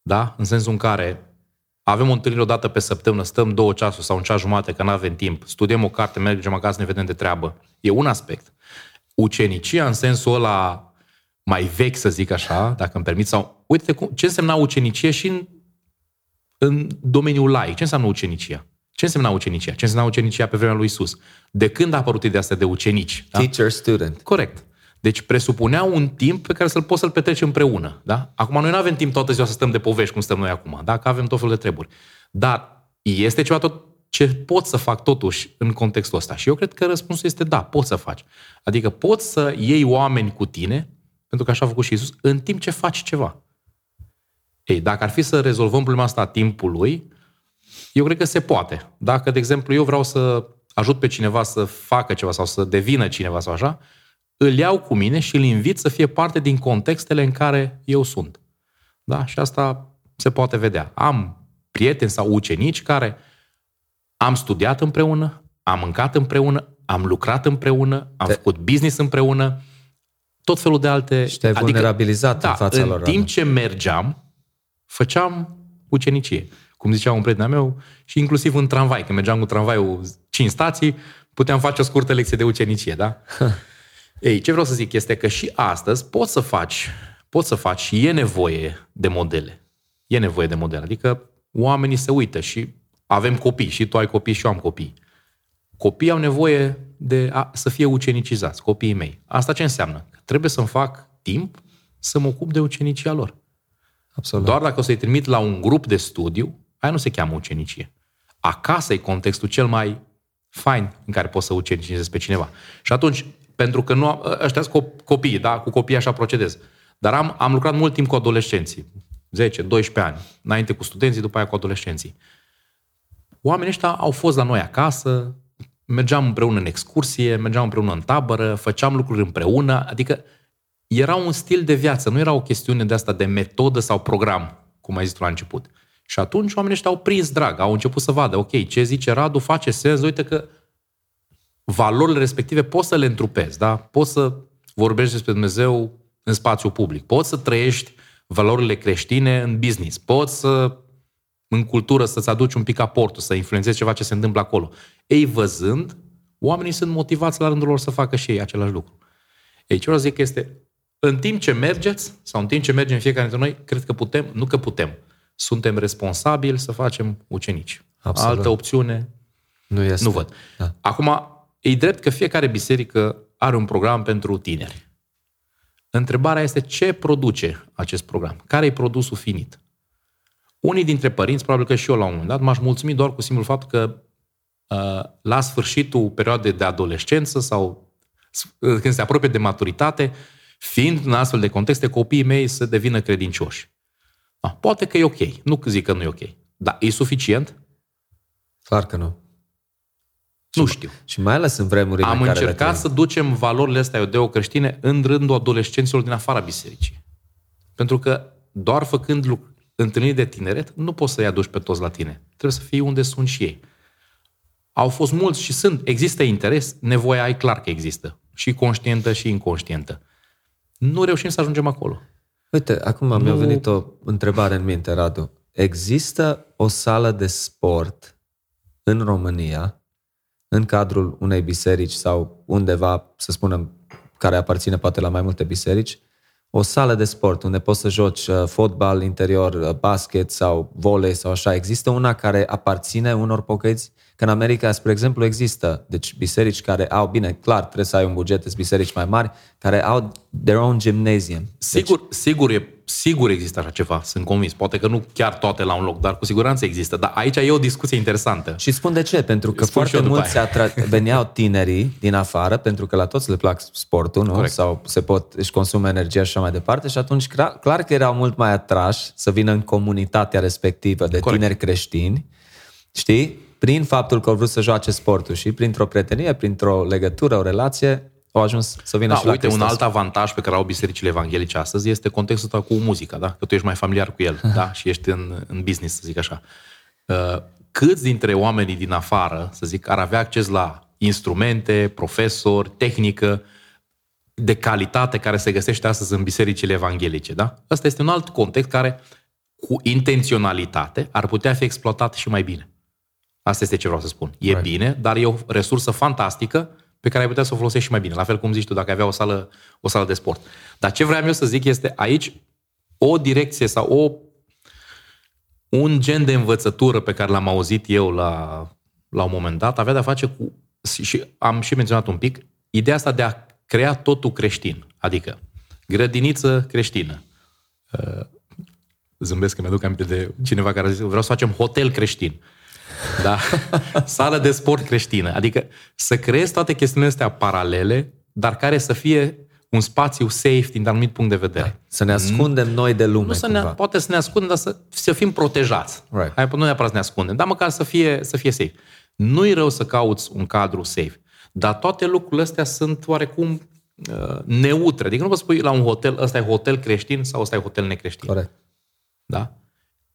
S1: da? în sensul în care avem o întâlnire o dată pe săptămână, stăm două ceasuri sau un ceas jumate, că nu avem timp, studiem o carte, mergem acasă, ne vedem de treabă. E un aspect. Ucenicia, în sensul ăla mai vechi, să zic așa, dacă îmi permit, sau uite cum, ce însemna ucenicie și în, în domeniul laic. Ce înseamnă ucenicia? Ce însemna ucenicia? Ce însemna ucenicia pe vremea lui Isus? De când a apărut ideea asta de ucenici?
S2: Da? Teacher, student.
S1: Corect. Deci presupunea un timp pe care să-l poți să-l petreci împreună. Da? Acum noi nu avem timp toată ziua să stăm de povești cum stăm noi acum, da? că avem tot felul de treburi. Dar este ceva tot ce pot să fac totuși în contextul ăsta? Și eu cred că răspunsul este da, poți să faci. Adică poți să iei oameni cu tine, pentru că așa a făcut și Isus, în timp ce faci ceva. Ei, dacă ar fi să rezolvăm problema asta a timpului, eu cred că se poate. Dacă, de exemplu, eu vreau să ajut pe cineva să facă ceva sau să devină cineva sau așa, îl iau cu mine și îl invit să fie parte din contextele în care eu sunt. Da? Și asta se poate vedea. Am prieteni sau ucenici care am studiat împreună, am mâncat împreună, am lucrat împreună, am Te... făcut business împreună, tot felul de alte...
S2: Și te-ai adică, vulnerabilizat
S1: da,
S2: în fața
S1: în
S2: lor.
S1: în timp ce mergeam, făceam ucenicie. Cum zicea un prieten meu, și inclusiv în tramvai. Când mergeam cu tramvaiul 5 stații, puteam face o scurtă lecție de ucenicie, da? Ei, ce vreau să zic este că și astăzi poți să faci, poți să faci și e nevoie de modele. E nevoie de modele. Adică oamenii se uită și avem copii, și tu ai copii și eu am copii. Copiii au nevoie de a, să fie ucenicizați, copiii mei. Asta ce înseamnă? Trebuie să-mi fac timp să mă ocup de ucenicia lor.
S2: Absolut.
S1: Doar dacă o să-i trimit la un grup de studiu, aia nu se cheamă ucenicie. Acasă e contextul cel mai fain în care poți să ucenicizezi pe cineva. Și atunci, pentru că nu, ăștia sunt copii, da? Cu copii așa procedez. Dar am, am lucrat mult timp cu adolescenții. 10-12 ani. Înainte cu studenții, după aia cu adolescenții. Oamenii ăștia au fost la noi acasă, mergeam împreună în excursie, mergeam împreună în tabără, făceam lucruri împreună, adică era un stil de viață, nu era o chestiune de asta de metodă sau program, cum ai zis tu la început. Și atunci oamenii ăștia au prins drag, au început să vadă, ok, ce zice Radu face sens, uite că valorile respective poți să le întrupezi, da? Poți să vorbești despre Dumnezeu în spațiu public, poți să trăiești valorile creștine în business, poți să în cultură să-ți aduci un pic aportul, să influențezi ceva ce se întâmplă acolo. Ei văzând, oamenii sunt motivați la rândul lor să facă și ei același lucru. Ei, ce vreau să zic este, în timp ce mergeți, sau în timp ce mergem fiecare dintre noi, cred că putem, nu că putem, suntem responsabili să facem ucenici. Absolut. Altă opțiune nu, este. nu văd. Da. Acum, e drept că fiecare biserică are un program pentru tineri. Întrebarea este ce produce acest program? Care e produsul finit? Unii dintre părinți, probabil că și eu la un moment dat, m-aș mulțumi doar cu simplul fapt că uh, la sfârșitul perioadei de adolescență sau uh, când se apropie de maturitate, fiind în astfel de contexte, copiii mei să devină credincioși. Ah, poate că e ok. Nu zic că nu e ok. Dar e suficient?
S2: Clar că nu.
S1: Nu știu.
S2: Și mai ales în vremurile
S1: Am
S2: în care
S1: încercat să ducem valorile astea iudeo-creștine în rândul adolescenților din afara bisericii. Pentru că doar făcând lucruri întâlniri de tineret, nu poți să-i aduci pe toți la tine. Trebuie să fii unde sunt și ei. Au fost mulți și sunt. Există interes, nevoia ai clar că există. Și conștientă și inconștientă. Nu reușim să ajungem acolo.
S2: Uite, acum nu... mi-a venit o întrebare în minte, Radu. Există o sală de sport în România în cadrul unei biserici sau undeva, să spunem, care aparține poate la mai multe biserici, o sală de sport unde poți să joci uh, fotbal interior, uh, basket sau volei sau așa. Există una care aparține unor pocăiți? Că în America, spre exemplu, există deci biserici care au, bine, clar, trebuie să ai un buget, sunt biserici mai mari, care au their own gymnasium. Deci,
S1: Sigur, sigur, e, sigur există așa ceva, sunt convins. Poate că nu chiar toate la un loc, dar cu siguranță există. Dar aici e o discuție interesantă.
S2: Și spun de ce, pentru că
S1: Spun și
S2: foarte
S1: eu după
S2: mulți
S1: aia.
S2: atra- veneau tinerii din afară, pentru că la toți le plac sportul, nu?
S1: Corect.
S2: Sau se pot, își consumă energia și așa mai departe și atunci clar, clar că erau mult mai atrași să vină în comunitatea respectivă de
S1: Corect.
S2: tineri creștini, știi? Prin faptul că au vrut să joace sportul și printr-o prietenie, printr-o legătură, o relație, au ajuns să vină
S1: Da,
S2: și la
S1: uite, un
S2: Hristos.
S1: alt avantaj pe care au bisericile evanghelice astăzi este contextul ăsta cu muzica, da? Că tu ești mai familiar cu el, da? Și ești în, în business, să zic așa. Uh, Câți dintre oamenii din afară, să zic, ar avea acces la instrumente, profesori, tehnică de calitate care se găsește astăzi în bisericile evanghelice, da? Ăsta este un alt context care, cu intenționalitate, ar putea fi exploatat și mai bine. Asta este ce vreau să spun. E
S2: Right.
S1: bine, dar e o resursă fantastică pe care ai putea să o folosești și mai bine. La fel cum zici tu, dacă avea o sală, o sală de sport. Dar ce vreau eu să zic este aici o direcție sau o, un gen de învățătură pe care l-am auzit eu la, la un moment dat avea de-a face cu, și am și menționat un pic, ideea asta de a crea totul creștin. Adică grădiniță creștină. Uh, Zâmbesc că mi-aduc aminte de cineva care a zis vreau să facem hotel creștin. Da? Sală de sport creștină. Adică să creezi toate chestiunile astea paralele, dar care să fie un spațiu safe din anumit punct de vedere.
S2: Să ne ascundem noi de lume,
S1: Nu să ne,
S2: cumva.
S1: poate să ne ascundem, dar să, să fim protejați.
S2: Right.
S1: Hai, nu neapărat să ne ascundem, dar măcar să fie, să fie safe. Nu-i rău să cauți un cadru safe, dar toate lucrurile astea sunt oarecum uh, neutre. Adică nu vă spui la un hotel, ăsta e hotel creștin sau ăsta e hotel necreștin.
S2: Corect.
S1: Da?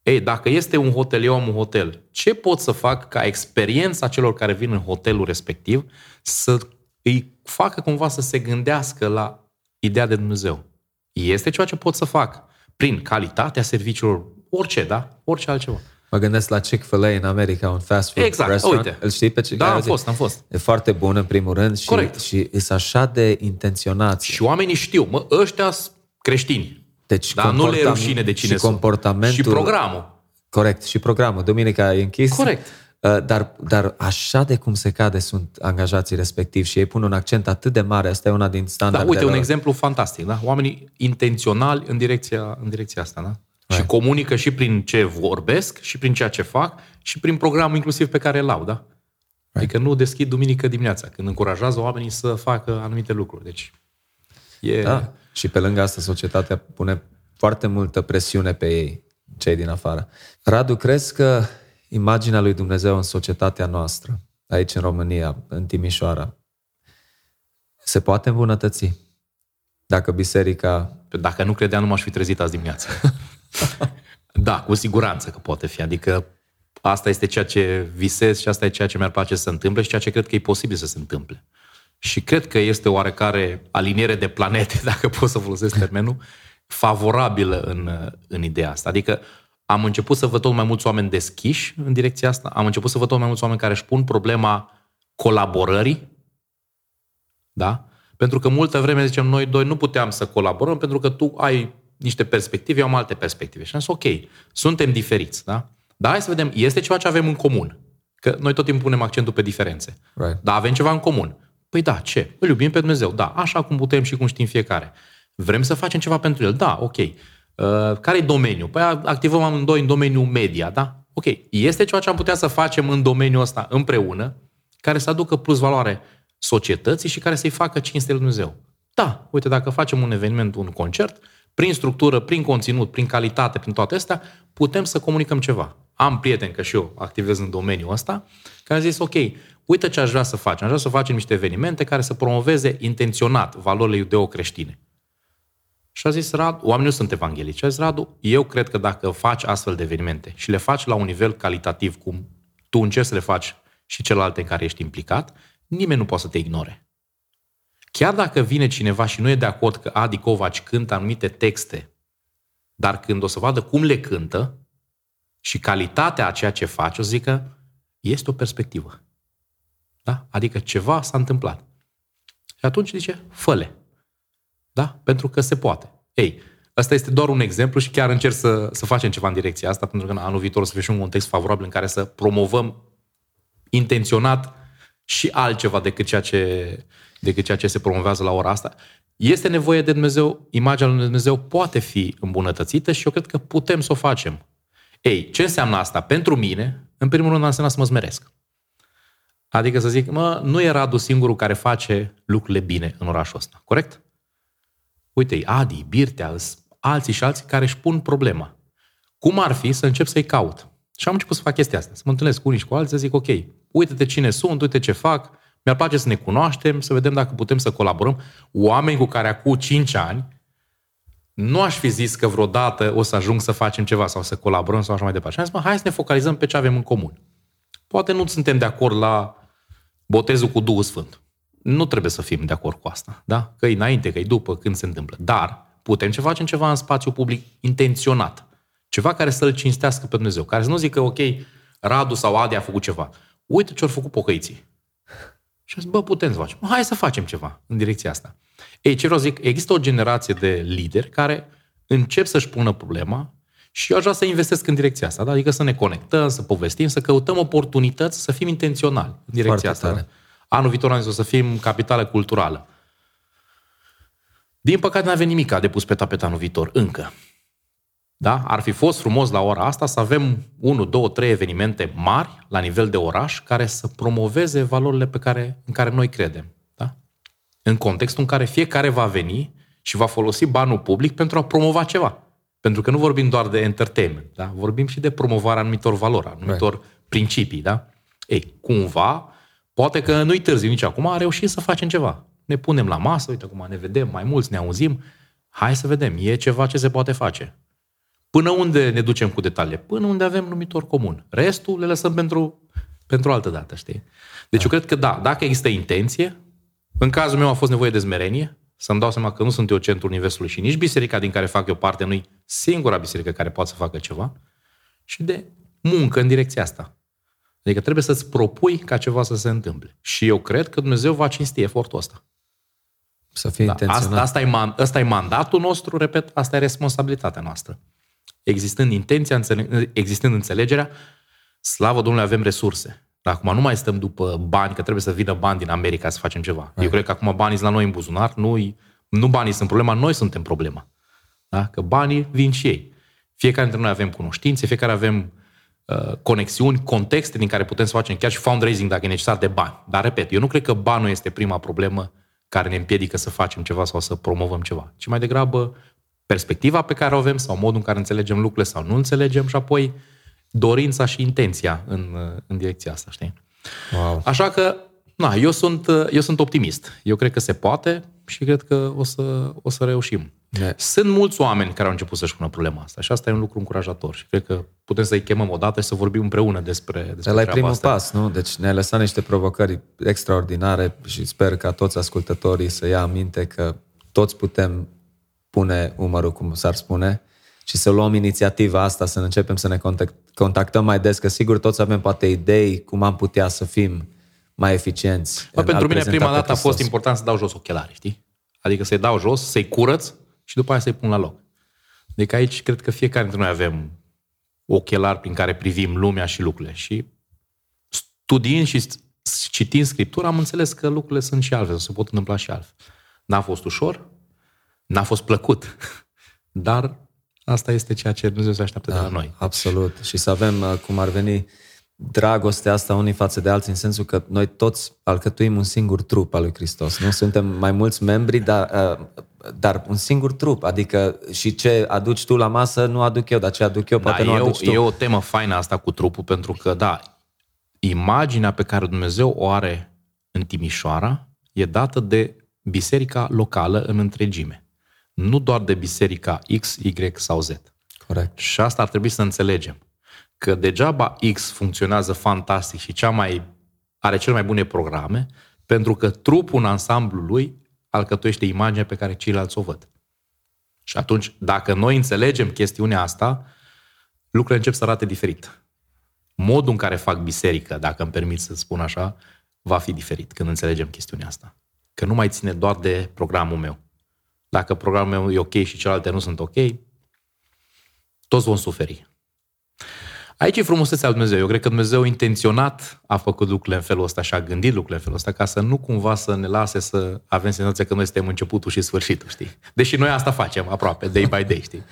S1: Ei, dacă este un hotel, eu am un hotel, ce pot să fac ca experiența celor care vin în hotelul respectiv să îi facă cumva să se gândească la ideea de Dumnezeu? Este ceva ce pot să fac prin calitatea serviciilor, orice, da? Orice altceva.
S2: Mă gândesc la Chick-fil-A în America, un fast food
S1: Exact,
S2: restaurant.
S1: uite.
S2: Îl știi pe ce
S1: Da,
S2: care
S1: am
S2: zic?
S1: fost, am fost.
S2: E foarte bun în primul rând și,
S1: Corect.
S2: și sunt așa de intenționați.
S1: Și oamenii știu, mă, ăștia sunt creștini.
S2: Deci
S1: Da, nu le e
S2: comportam-
S1: rușine de cine
S2: și
S1: sunt.
S2: comportamentul...
S1: Și programul.
S2: Corect, și programul. Duminica e închis.
S1: Corect.
S2: Uh, Dar, dar așa de cum se cade sunt angajații respectivi și ei pun un accent atât de mare, asta e una din
S1: Da,
S2: standardele.
S1: uite, un
S2: lor.
S1: exemplu fantastic, da? Oamenii intenționali în direcția, în direcția asta, da? Și comunică și prin ce vorbesc, și prin ceea ce fac, și prin programul inclusiv pe care îl au, da? Adică nu deschid duminică dimineața, când încurajează oamenii să facă anumite lucruri. Deci, e...
S2: Da. Și pe lângă asta, societatea pune foarte multă presiune pe ei, cei din afară. Radu, crezi că imaginea lui Dumnezeu în societatea noastră, aici în România, în Timișoara, se poate îmbunătăți? Dacă biserica...
S1: Dacă nu credeam, nu m-aș fi trezit azi dimineață. da, cu siguranță că poate fi. Adică asta este ceea ce visez și asta e ceea ce mi-ar place să se întâmple și ceea ce cred că e posibil să se întâmple. Și cred că este oarecare aliniere de planete, dacă pot să folosesc termenul, favorabilă în, în ideea asta. Adică am început să văd tot mai mulți oameni deschiși în direcția asta, am început să văd tot mai mulți oameni care își pun problema colaborării, da? Pentru că multă vreme zicem noi doi nu puteam să colaborăm pentru că tu ai niște perspective, eu am alte perspective. Și am zis, ok, suntem diferiți, da? Dar hai să vedem, este ceva ce avem în comun. Că noi tot timpul punem accentul pe diferențe.
S2: Right.
S1: Dar avem ceva în comun. Păi da, ce? Îl iubim pe Dumnezeu. Da, așa cum putem și cum știm fiecare. Vrem să facem ceva pentru El. Da, ok. Uh, care e domeniul? Păi activăm amândoi în domeniul media, da? Ok. Este ceva ce am putea să facem în domeniul ăsta împreună, care să aducă plus valoare societății și care să-i facă cinste lui Dumnezeu. Da, uite, dacă facem un eveniment, un concert, prin structură, prin conținut, prin calitate, prin toate astea, putem să comunicăm ceva. Am prieteni, că și eu activez în domeniul ăsta, care a zis, ok, uite ce aș vrea să facem. Aș vrea să facem niște evenimente care să promoveze intenționat valorile iudeo-creștine. Și a zis Radu, oamenii nu sunt evanghelici, a zis Radu, eu cred că dacă faci astfel de evenimente și le faci la un nivel calitativ, cum tu încerci să le faci și celelalte în care ești implicat, nimeni nu poate să te ignore. Chiar dacă vine cineva și nu e de acord că Adi Covaci cântă anumite texte, dar când o să vadă cum le cântă și calitatea a ceea ce face, o să zică, este o perspectivă. Da? Adică ceva s-a întâmplat. Și atunci zice, făle. Da? Pentru că se poate. Ei, Asta este doar un exemplu și chiar încerc să, să facem ceva în direcția asta, pentru că în anul viitor o să fie și un context favorabil în care să promovăm intenționat și altceva decât ceea ce, decât ceea ce se promovează la ora asta. Este nevoie de Dumnezeu, imaginea lui Dumnezeu poate fi îmbunătățită și eu cred că putem să o facem. Ei, ce înseamnă asta? Pentru mine, în primul rând, înseamnă să mă smeresc. Adică să zic, mă, nu e Radu singurul care face lucrurile bine în orașul ăsta, corect? Uite, Adi, Birtea, alții și alții care își pun problema. Cum ar fi să încep să-i caut? Și am început să fac chestia asta, să mă întâlnesc cu unii și cu alții, să zic, ok, uite-te cine sunt, uite ce fac, mi-ar place să ne cunoaștem, să vedem dacă putem să colaborăm. Oameni cu care acum 5 ani nu aș fi zis că vreodată o să ajung să facem ceva sau să colaborăm sau așa mai departe. Și am zis, mă, hai să ne focalizăm pe ce avem în comun. Poate nu suntem de acord la botezul cu Duhul Sfânt. Nu trebuie să fim de acord cu asta, da? Că e înainte, că e după, când se întâmplă. Dar putem ce facem ceva în spațiu public intenționat. Ceva care să-L cinstească pe Dumnezeu. Care să nu zică, ok, Radu sau Adi a făcut ceva. Uite ce au făcut pocăiții. Și am zis, bă, putem să facem. Hai să facem ceva în direcția asta. Ei, ce vreau să zic, există o generație de lideri care încep să-și pună problema și eu aș vrea să investesc în direcția asta. Da? Adică să ne conectăm, să povestim, să căutăm oportunități, să fim intenționali în direcția Foarte asta. Tare. Anul viitor am zis o să fim capitală culturală. Din păcate nu avem nimic de pus pe tapet anul viitor, încă. Da? Ar fi fost frumos la ora asta să avem 1, 2, 3 evenimente mari la nivel de oraș care să promoveze valorile pe care, în care noi credem. Da? În contextul în care fiecare va veni și va folosi banul public pentru a promova ceva. Pentru că nu vorbim doar de entertainment, da? vorbim și de promovarea anumitor valori, anumitor right. principii. Da? Ei, cumva, poate că nu-i târziu nici acum, a reușit să facem ceva ne punem la masă, uite acum ne vedem mai mulți, ne auzim, hai să vedem, e ceva ce se poate face. Până unde ne ducem cu detaliile? Până unde avem numitor comun. Restul le lăsăm pentru, pentru altă dată, știi? Deci da. eu cred că da, dacă există intenție, în cazul meu a fost nevoie de zmerenie, să-mi dau seama că nu sunt eu centrul universului și nici biserica din care fac eu parte nu e singura biserică care poate să facă ceva, și de muncă în direcția asta. Adică trebuie să-ți propui ca ceva să se întâmple. Și eu cred că Dumnezeu va cinsti efortul ăsta.
S2: Să fie da, intenționat.
S1: Asta, asta, e man, asta e mandatul nostru, repet, asta e responsabilitatea noastră. Existând intenția, înțele- existând înțelegerea, slavă Domnului, avem resurse. Dar acum nu mai stăm după bani, că trebuie să vină bani din America să facem ceva. Ai. Eu cred că acum banii sunt la noi în buzunar, nu, nu banii sunt problema, noi suntem problema. Da? Că banii vin și ei. Fiecare dintre noi avem cunoștințe, fiecare avem uh, conexiuni, contexte din care putem să facem chiar și fundraising dacă e necesar de bani. Dar, repet, eu nu cred că banul este prima problemă care ne împiedică să facem ceva sau să promovăm ceva, ci mai degrabă perspectiva pe care o avem sau modul în care înțelegem lucrurile sau nu înțelegem și apoi dorința și intenția în, în direcția asta, știi? Wow. Așa că, na, eu sunt, eu sunt optimist. Eu cred că se poate și cred că o să, o să reușim. Yeah. Sunt mulți oameni care au început să-și pună problema asta și asta e un lucru încurajator și cred că putem să-i chemăm odată și să vorbim împreună despre, despre
S2: Ăla e primul asta. pas, nu? Deci ne-ai lăsat niște provocări extraordinare și sper ca toți ascultătorii să ia aminte că toți putem pune umărul, cum s-ar spune, și să luăm inițiativa asta, să începem să ne contactăm mai des, că sigur toți avem poate idei cum am putea să fim mai eficienți.
S1: Bă, pentru mine prima dată a fost important să dau jos ochelari, știi? Adică să-i dau jos, să-i curăț și după aia să-i pun la loc. Deci aici cred că fiecare dintre noi avem ochelari prin care privim lumea și lucrurile. Și studiind și citind Scriptura, am înțeles că lucrurile sunt și altfel, se pot întâmpla și altfel. N-a fost ușor, n-a fost plăcut, dar asta este ceea ce Dumnezeu se așteaptă da, de la noi.
S2: Absolut. Și să avem, uh, cum ar veni, dragostea asta unii față de alții, în sensul că noi toți alcătuim un singur trup al lui Hristos. Nu suntem mai mulți membri, dar, uh, dar un singur trup. Adică și ce aduci tu la masă nu aduc eu, dar ce aduc eu poate da, nu
S1: e
S2: aduci
S1: o, tu. E o temă faină asta cu trupul, pentru că, da, imaginea pe care Dumnezeu o are în Timișoara e dată de biserica locală în întregime. Nu doar de biserica X, Y sau Z.
S2: Corect.
S1: Și asta ar trebui să înțelegem că degeaba X funcționează fantastic și cea mai, are cele mai bune programe, pentru că trupul în ansamblu lui alcătuiește imaginea pe care ceilalți o văd. Și atunci, dacă noi înțelegem chestiunea asta, lucrurile încep să arate diferit. Modul în care fac biserică, dacă îmi permit să spun așa, va fi diferit când înțelegem chestiunea asta. Că nu mai ține doar de programul meu. Dacă programul meu e ok și celelalte nu sunt ok, toți vom suferi. Aici e frumusețea lui Dumnezeu. Eu cred că Dumnezeu intenționat a făcut lucrurile în felul ăsta și a gândit lucrurile în felul ăsta ca să nu cumva să ne lase să avem senzația că noi suntem începutul și sfârșitul, știi? Deși noi asta facem aproape, day by day, știi?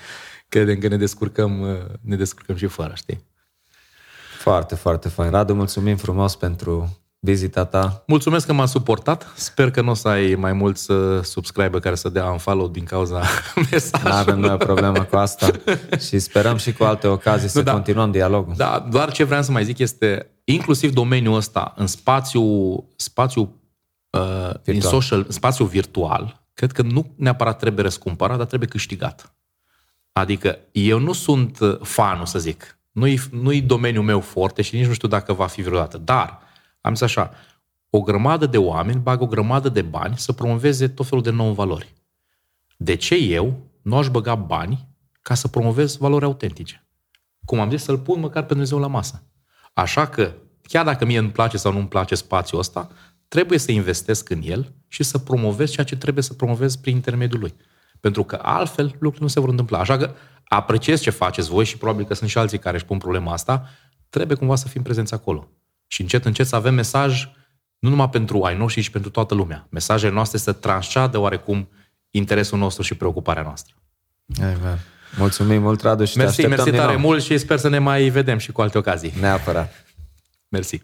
S1: Credem că ne descurcăm, ne descurcăm și fără, știi?
S2: Foarte, foarte fain. Radu, mulțumim frumos pentru vizita ta.
S1: Mulțumesc că m-a suportat. Sper că nu o să ai mai mulți subscriber care să dea un follow din cauza mesajului.
S2: Nu avem noi o problemă cu asta și sperăm și cu alte ocazii să nu, da. continuăm dialogul.
S1: Da, doar ce vreau să mai zic este, inclusiv domeniul ăsta, în spațiu, spațiu uh, în social, spațiu virtual, cred că nu neapărat trebuie răscumpărat, dar trebuie câștigat. Adică eu nu sunt fanul, să zic. Nu-i, nu-i domeniul meu forte și nici nu știu dacă va fi vreodată. Dar am zis așa, o grămadă de oameni bagă o grămadă de bani să promoveze tot felul de nouă valori. De ce eu nu aș băga bani ca să promovez valori autentice? Cum am zis, să-L pun măcar pe Dumnezeu la masă. Așa că, chiar dacă mie îmi place sau nu îmi place spațiul ăsta, trebuie să investesc în el și să promovez ceea ce trebuie să promovez prin intermediul lui. Pentru că altfel lucrurile nu se vor întâmpla. Așa că apreciez ce faceți voi și probabil că sunt și alții care își pun problema asta, trebuie cumva să fim prezenți acolo. Și încet, încet să avem mesaj nu numai pentru ai noștri, ci pentru toată lumea. Mesajele noastre să transceadă oarecum interesul nostru și preocuparea noastră.
S2: Amen. Mulțumim mult, Radu, și
S1: mersi,
S2: te
S1: mersi tare mult și sper să ne mai vedem și cu alte ocazii.
S2: Neapărat.
S1: Mersi.